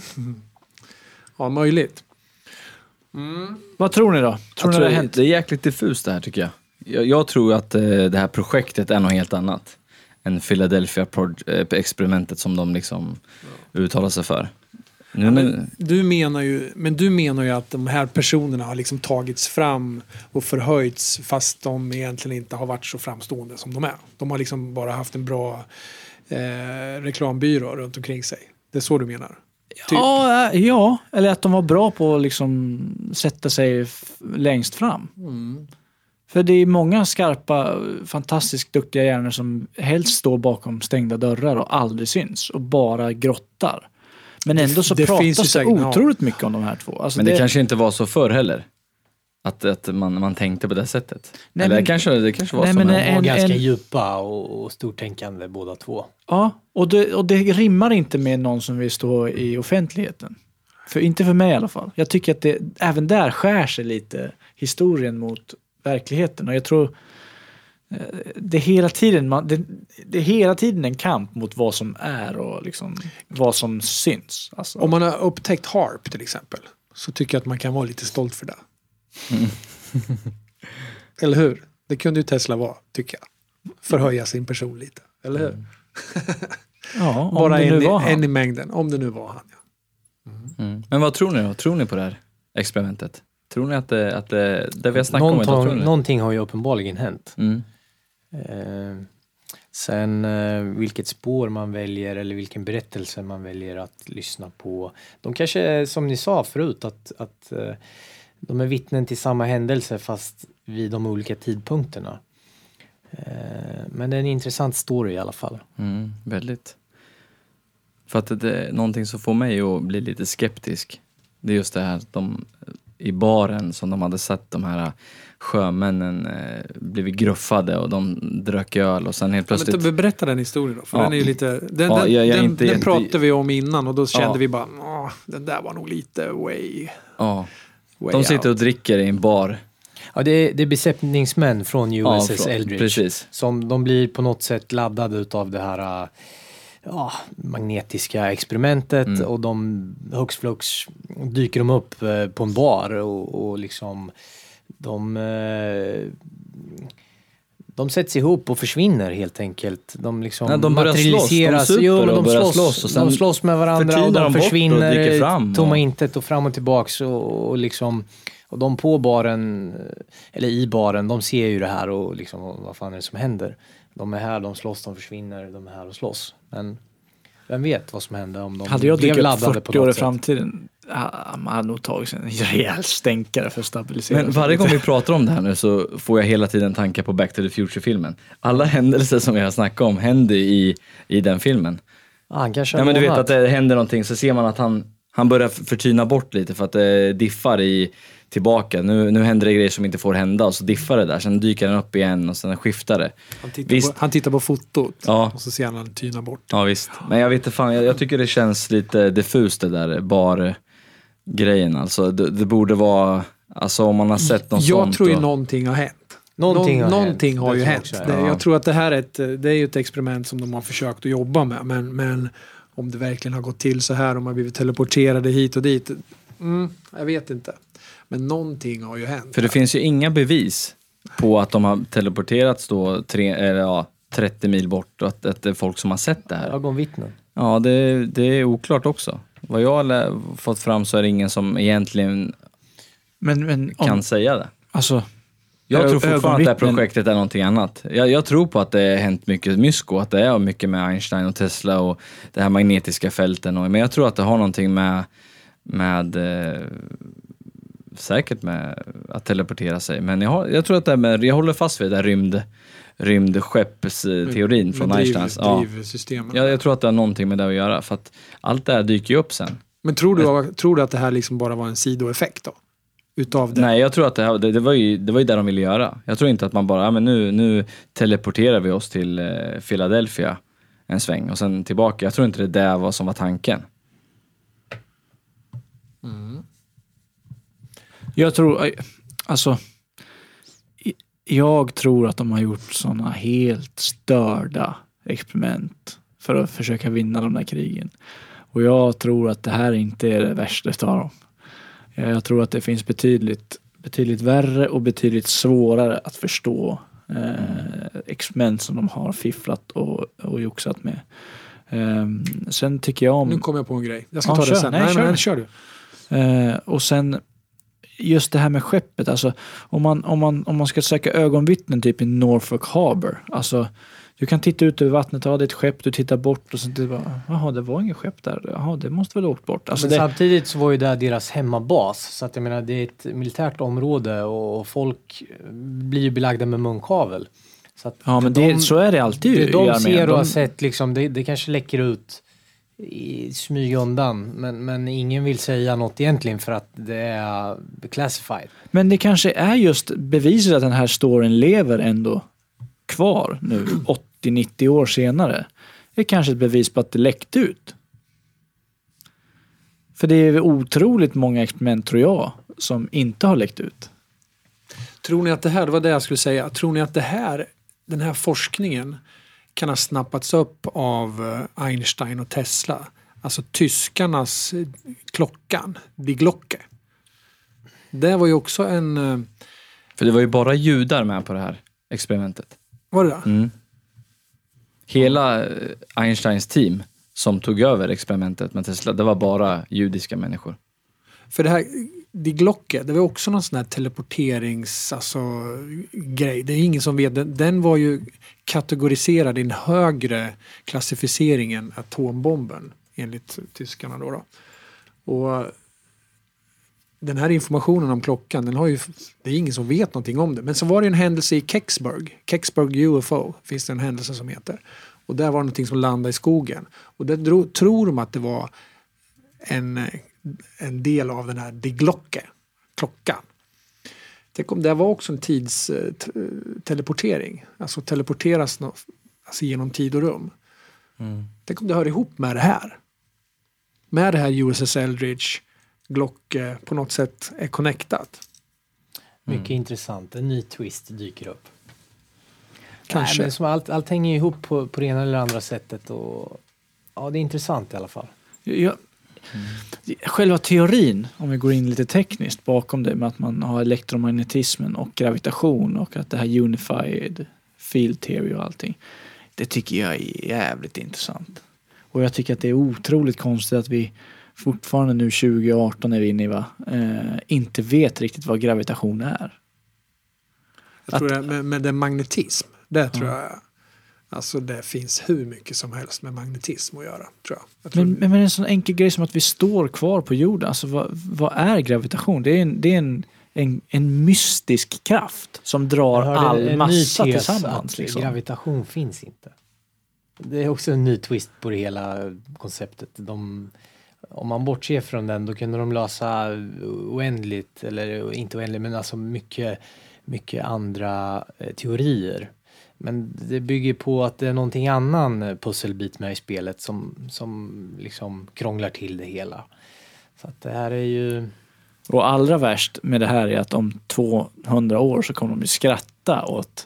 Ja, möjligt. Vad tror ni då? Tror ni tror det har hänt? Det är jäkligt diffust det här tycker jag. Jag, jag tror att eh, det här projektet är något helt annat än Philadelphia Proj- eh, experimentet som de liksom uttalar sig för. Nu, men, Du menar ju, men du menar ju att de här personerna har liksom tagits fram och förhöjts fast de egentligen inte har varit så framstående som de är. De har liksom bara haft en bra eh, reklambyrå runt omkring sig. Det är så du menar? Typ. Ja, äh, ja, eller att de var bra på att liksom sätta sig längst fram. För det är många skarpa, fantastiskt duktiga hjärnor som helst står bakom stängda dörrar och aldrig syns och bara grottar. Men ändå så det pratas det otroligt mycket om de här två. Alltså men det, kanske inte var så förr heller. Att, att man, man tänkte på det sättet. Nej, Eller men- kanske, det kanske var Nej, så. men Men, De var en- ganska en- djupa och, och stortänkande båda två. Ja, och det, och det rimmar inte med någon som vill stå i offentligheten. För, inte för mig i alla fall. Jag tycker att det, även där skär sig lite historien mot verkligheten. Och jag tror eh, det är hela tiden, man, det, det är hela tiden en kamp mot vad som är och liksom vad som syns. Alltså, Om man har upptäckt HARP till exempel så tycker jag att man kan vara lite stolt för det. eller hur? Det kunde ju Tesla vara, tycker jag. Förhöja sin person lite, eller hur? ja, om Bara det nu en, i- var han. en i mängden, om det nu var han. Ja. mm. men vad tror ni då? Tror ni på det här experimentet? Tror ni att det, att det, det vi har snackat om, vad tror Någonting, ni? någonting har ju uppenbarligen hänt. Mm. Eh, sen eh, vilket spår man väljer eller vilken berättelse man väljer att lyssna på. De kanske, som ni sa förut, att, att eh, de är vittnen till samma händelse fast vid de olika tidpunkterna. Eh, men det är en intressant story i alla fall. Mm, väldigt. För att det är någonting som får mig att bli lite skeptisk. Det är just det här att de i baren som de hade sett de här sjömännen eh, blivit gruffade och de drack öl och sen helt plötsligt... Men berätta den historien då, för Ja. den är ju lite... Den, Ja, den, jag- jag den, inte den pratade vi om innan och då kände Ja. vi bara, "Åh, den där var nog lite way, ja, way de sitter och out." dricker i en bar. Ja, det, är, det är besättningsmän från Ja, USS från- Eldridge. precis. Som de blir på något sätt laddade utav det här ja, magnetiska experimentet Mm. och de hux flux dyker de upp eh, på en bar och, och liksom de eh, de sätts ihop och försvinner helt enkelt. De liksom Nej, de börjar slåss. De super Jo, men och de börjar slåss, slåss och sen de slåss med varandra och de de och försvinner i fram tomma och- intet och fram och tillbaks och, och liksom och de på baren, eller i baren, de ser ju det här och liksom vad fan är det som händer? De är här, de slåss, de försvinner, de är här och slåss. Men vem vet vad som hände om de Hade jag blev dykt upp laddade på 40 år i något sätt. framtiden, man hade nog tagit en rejäl stänkare för att stabilisera Men varje gång vi pratar om det här nu så får jag hela tiden tankar på Back to the Future-filmen. Alla händelser som vi har snackat om händer i, i den filmen. Ah, han kanske Ja men du vet att det händer någonting så ser man att han, han börjar förtyna bort lite för att det diffar i tillbaka. Nu, nu händer det grejer som inte får hända och så diffar det där. Sen dyker den upp igen och sen skiftar det. Han tittar, Visst. på, han tittar på fotot Ja. och så ser han han tyna bort. Ja visst. Men jag vet inte fan, jag, jag tycker det känns lite diffust det där bar-grejen alltså. Det, det borde vara, alltså om man har sett något Jag sånt. tror ju och- någonting har hänt. Någonting har Nå- hänt. någonting har ju hänt. också, ja. Jag tror att det här är ett, det är ju ett experiment som de har försökt att jobba med. Men, men om det verkligen har gått till så här, om man har blivit teleporterade hit och dit. Mm, jag vet inte. Men någonting har ju hänt. För det finns ju inga bevis på att de har teleporterats då tre, eller, ja, 30 mil bort och att, att det är folk som har sett det här. Ögonvittnen. Ja, det, det är oklart också. Vad jag har fått fram så är det ingen som egentligen Men, men om, kan säga det. alltså, Jag tror fortfarande att det här projektet är någonting annat. Jag, jag tror på att det har hänt mycket mysko, att det är mycket med Einstein och Tesla och det här magnetiska fälten. Och, men jag tror att det har någonting med, med eh, säkert med att teleportera sig. Men jag, har, jag tror att det är med, jag håller fast vid det där rymd, rymdskeppsteorin från Med driv, Einsteins. Ja. drivsystemen. Jag, jag tror att det har någonting med det att göra för att allt det här dyker ju upp sen. Men tror du, tror du att det här liksom bara var en sidoeffekt då? Utav det? Nej, jag tror att det, här, det, det, var ju, det var ju det de ville göra. Jag tror inte att man bara, ja, men nu, nu teleporterar vi oss till eh, Philadelphia en sväng och sen tillbaka. Jag tror inte det där var som var tanken. Jag tror, alltså, jag tror att de har gjort sådana helt störda experiment för att försöka vinna de där krigen. Och jag tror att det här inte är det värsta utav dem. Jag tror att det finns betydligt, betydligt värre och betydligt svårare att förstå eh, experiment som de har fifflat och, och joxat med. Ehm, sen tycker jag om... Nu kom jag på en grej. Jag ska Ja, ta det kör. sen. Nej, Nej, kör. men kör du. Eh, och sen just det här med skeppet, alltså om man, om man, om man ska söka ögonvittnen typ i Norfolk Harbor, alltså du kan titta ut över vattnet, ja det är ett skepp, du tittar bort och sen det bara, jaha det var inget skepp där, jaha det måste väl ha åkt bort. Alltså Men det, samtidigt så var ju det deras hemmabas. Så att jag menar, det är ett militärt område och folk blir ju belagda med munkavel. Så att ja men de, det, så är det alltid det i de armén. ser och De- har sett liksom, det, det kanske läcker ut i smyg undan. Men, men ingen vill säga något egentligen för att det är classified. Men det kanske är just beviset att den här storyn lever ändå kvar nu 80-90 år senare. Det är kanske ett bevis på att det läckte ut. För det är otroligt många experiment tror jag som inte har läckt ut. Tror ni att det här, det var det jag skulle säga, tror ni att det här, den här forskningen kan ha snappats upp av eh, Einstein och Tesla? Alltså tyskarnas eh, klockan, Die Glocke. Det var ju också en, eh, För det var ju bara judar med på det här experimentet. var det det? Mm. Hela Einsteins team som tog över experimentet med Tesla, det var bara judiska människor. För det här, Die Glocke, det var också någon sån här teleporterings, alltså, grej. Det är ingen som vet. Den, den var ju kategoriserad i en högre klassificering än atombomben enligt tyskarna då. då. Och den här informationen om klockan, den har ju, det är ingen som vet någonting om det. Men så var det en händelse i Kexburg, Kexburg UFO finns det en händelse som heter. Och där var det någonting som landade i skogen. Och där drog, tror de att det var en, en del av den här Die Glocke, klockan. Tänk om det var också en tidsteleportering, alltså teleporteras alltså genom tid och rum. Tänk om det hör ihop med det här. Med det här USS Eldridge, Glocke på något sätt är connectat. Mycket intressant. En ny twist dyker upp. Kanske. Nej, men som allt, allt hänger ihop på, på det ena eller andra sättet. Och, ja, det är intressant i alla fall. Jag, Själva teorin, om vi går in lite tekniskt bakom det med att man har elektromagnetismen och gravitation och att det här unified field theory och allting. Det tycker jag är jävligt intressant. Och jag tycker att det är otroligt konstigt att vi fortfarande nu 2018 är vi inne i va, eh, inte vet riktigt vad gravitation är. Jag tror det, med, med den magnetism, det tror jag Alltså det finns hur mycket som helst med magnetism att göra. Tror jag. Jag tror, Men, men men en sån enkel grej som att vi står kvar på jorden, alltså vad, vad är gravitation? Det är en, det är en, en, en mystisk kraft som drar all en ny massa tes tillsammans. att Liksom. Gravitation finns inte. Det är också en ny twist på det hela konceptet. De, om man bortser från den då kunde de lösa oändligt, eller inte oändligt, men alltså mycket, mycket andra eh, teorier. Men det bygger på att det är någonting annan pusselbit med i spelet som, som liksom krånglar till det hela. Så att det här är ju... Och allra värst med det här är att om 200 år så kommer de ju skratta åt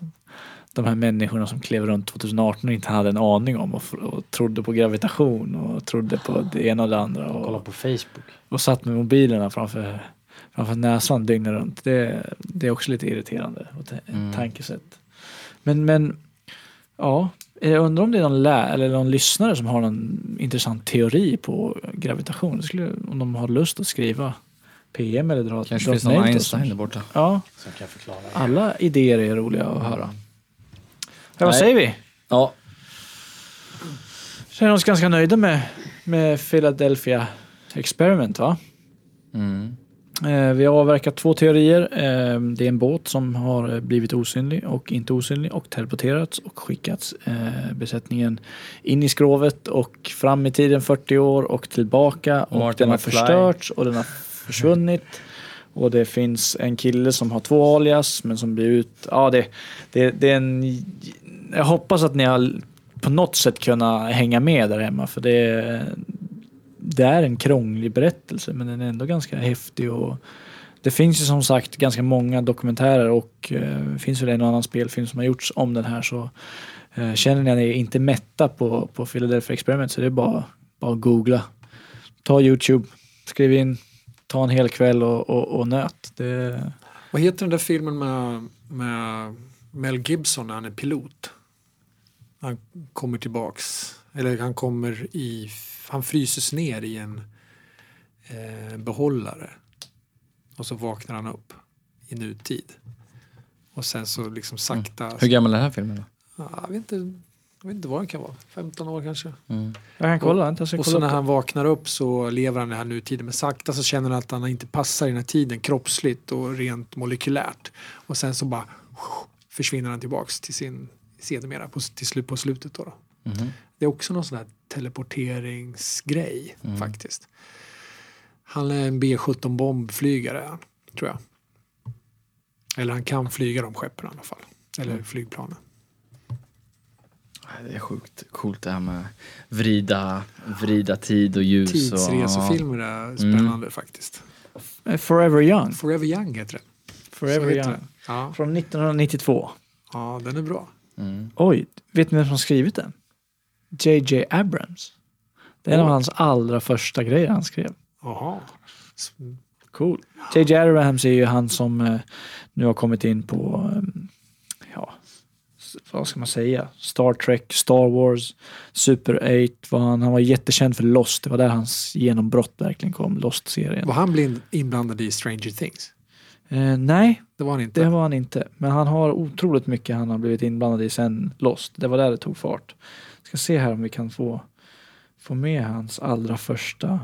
de här människorna som klev runt 2018 och inte hade en aning om och, och trodde på gravitation och trodde på det ena och det andra. Kolla Och, på Facebook. och satt med mobilerna framför, framför näsan dygnet runt. Det, det är också lite irriterande och ett Mm. tankesätt. Men, men ja, jag undrar om det är någon, lä eller någon lyssnare som har någon intressant teori på gravitation. Skulle, om de har lust att skriva PM eller dra Kanske dra finns någon. Einstein där borta. Ja, Som kan förklara. alla idéer är roliga att höra. Ja, vad säger vi? Ja, Känner oss ganska nöjda med, med Philadelphia Experiment va? mm. Eh, vi har avverkat två teorier. Eh, det är en båt som har eh, blivit osynlig och inte osynlig och teleporterats och skickats besättningen in i skrovet och fram i tiden 40 år och tillbaka och Martin den har McFly. förstörts och den har försvunnit. Och det finns en kille som har två alias men som blir ut... Ja, det, det, det är en... Jag hoppas att ni har på något sätt kunnat hänga med där hemma för det, det är en krånglig berättelse men den är ändå ganska häftig och det finns ju som sagt ganska många dokumentärer och eh, finns väl en och annan spelfilm som har gjorts om den här så eh, känner ni att ni är inte mätta på, på Philadelphia Experiment så det är bara, bara att googla. Ta Youtube, skriv in, ta en hel kväll och, och, och nöt. Det, Vad heter den där filmen med, med Mel Gibson när han är pilot? Han kommer tillbaks, eller han kommer i, han fryses ner i en eh, behållare. Och så vaknar han upp i nutid. Och sen så liksom sakta. Hur gammal är den här filmen då? Ja, jag, vet inte, jag vet inte vad den kan vara, 15 år kanske. Mm. jag kan kolla, jag Och kolla så när han vaknar upp så lever han i den här nutiden. Men sakta så känner han att han inte passar i den här tiden kroppsligt och rent molekylärt. Och sen så bara försvinner han tillbaks till sin sedermera på, till slut, på slutet. Då, då. Mhm. Det är också någon sån här teleporteringsgrej faktiskt. Han är en B-17 bombflygare tror jag. Eller han kan flyga de skeppen i alla fall. Eller flygplanen. Det är sjukt coolt det här med vrida, vrida tid och ljus. Och, Tidsresefilmer är spännande faktiskt. Eh, Forever Young. Forever Young heter den. Forever heter Young. Ja. Från 1992. ja, den är bra. Mm. Oj, vet ni vem som skrivit den? JJ Abrams. Det är en av hans allra första grejer han skrev. Jaha. Cool. JJ Abrams är ju han som eh, nu har kommit in på, eh, ja, vad ska man säga? Star Trek, Star Wars, Super 8. Var han, han var jättekänd för Lost. Det var där hans genombrott verkligen kom, Lost-serien. Var han blind, inblandad i Stranger Things? Eh, nej, Det var han inte. det var han inte. Men han har otroligt mycket han har blivit inblandad i sen Lost. Det var där det tog fart. Ska se här om vi kan få, få med hans allra första.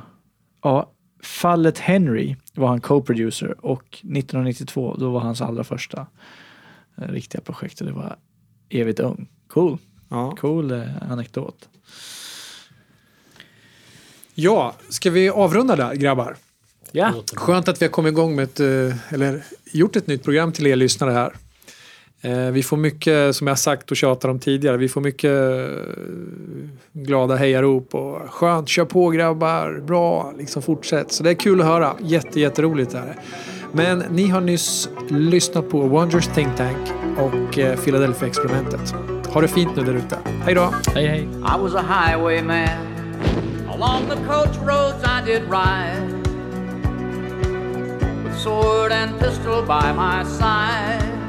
Ja, Fallet Henry var han co-producer och 1992 då var hans allra första eh, riktiga projekt och det var Evigt ung. Cool, Ja. cool eh, anekdot. ja, ska vi avrunda där grabbar? Ja, Skönt att vi har kommit igång med ett, eh, eller gjort ett nytt program till er lyssnare här. Eh, Vi får mycket, som jag sagt och tjatat om tidigare, vi får mycket eh, glada hejarop och skönt, kör på grabbar, bra, liksom fortsätt. Så det är kul att höra, jätte, jätteroligt är det. Men ni har nyss lyssnat på Wonders Think Tank och eh, Philadelphia-experimentet. Ha det fint nu där ute. Hej då! Hej hej. I was a highwayman. Along the coach roads I did ride. With sword and pistol by my side.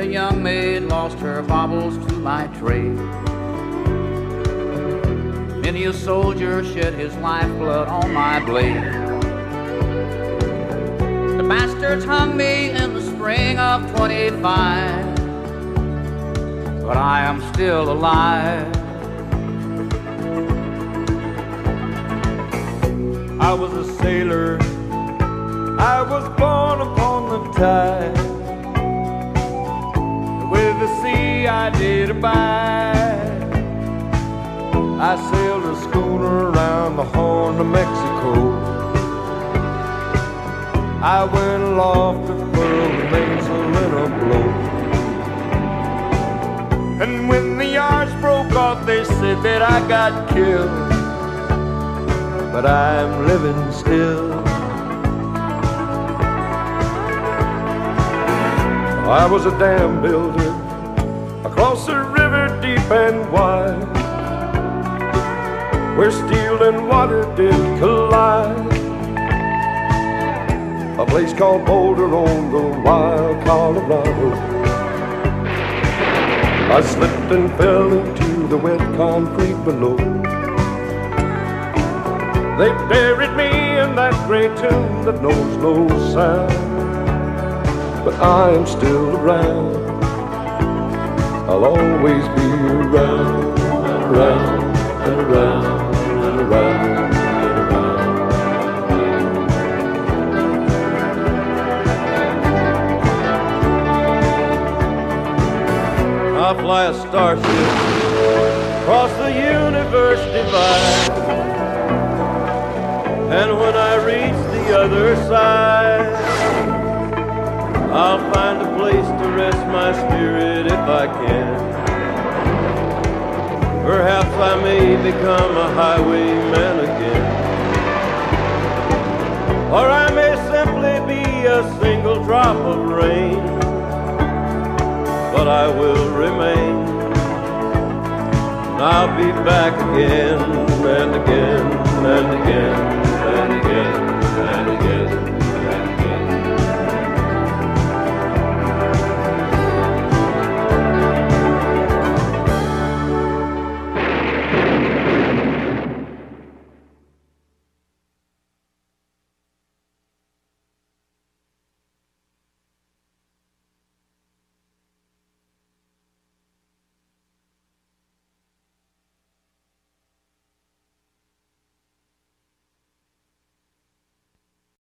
A young maid lost her baubles to my trade. Many a soldier shed his lifeblood on my blade. The bastards hung me in the spring of 25 but I am still alive. I was a sailor. I was born upon the tide. With the sea I did abide. I sailed a schooner around the Horn of Mexico. I went aloft to furl the mainsail in a blow. And when the yards broke off, they said that I got killed but I'm living still. I was a dam builder across a river deep and wide, where steel and water did collide. A place called Boulder on the wild Colorado. I slipped and fell into the wet concrete below. They buried me in that great tomb that knows no sound. But I am still around. I'll always be around and around and around and around. I fly a starship across the universe divide. And when I reach the other side, find a place to rest my spirit if I can. Perhaps I may become a highwayman again. Or I may simply be a single drop of rain. But I will remain. And I'll be back again and again and again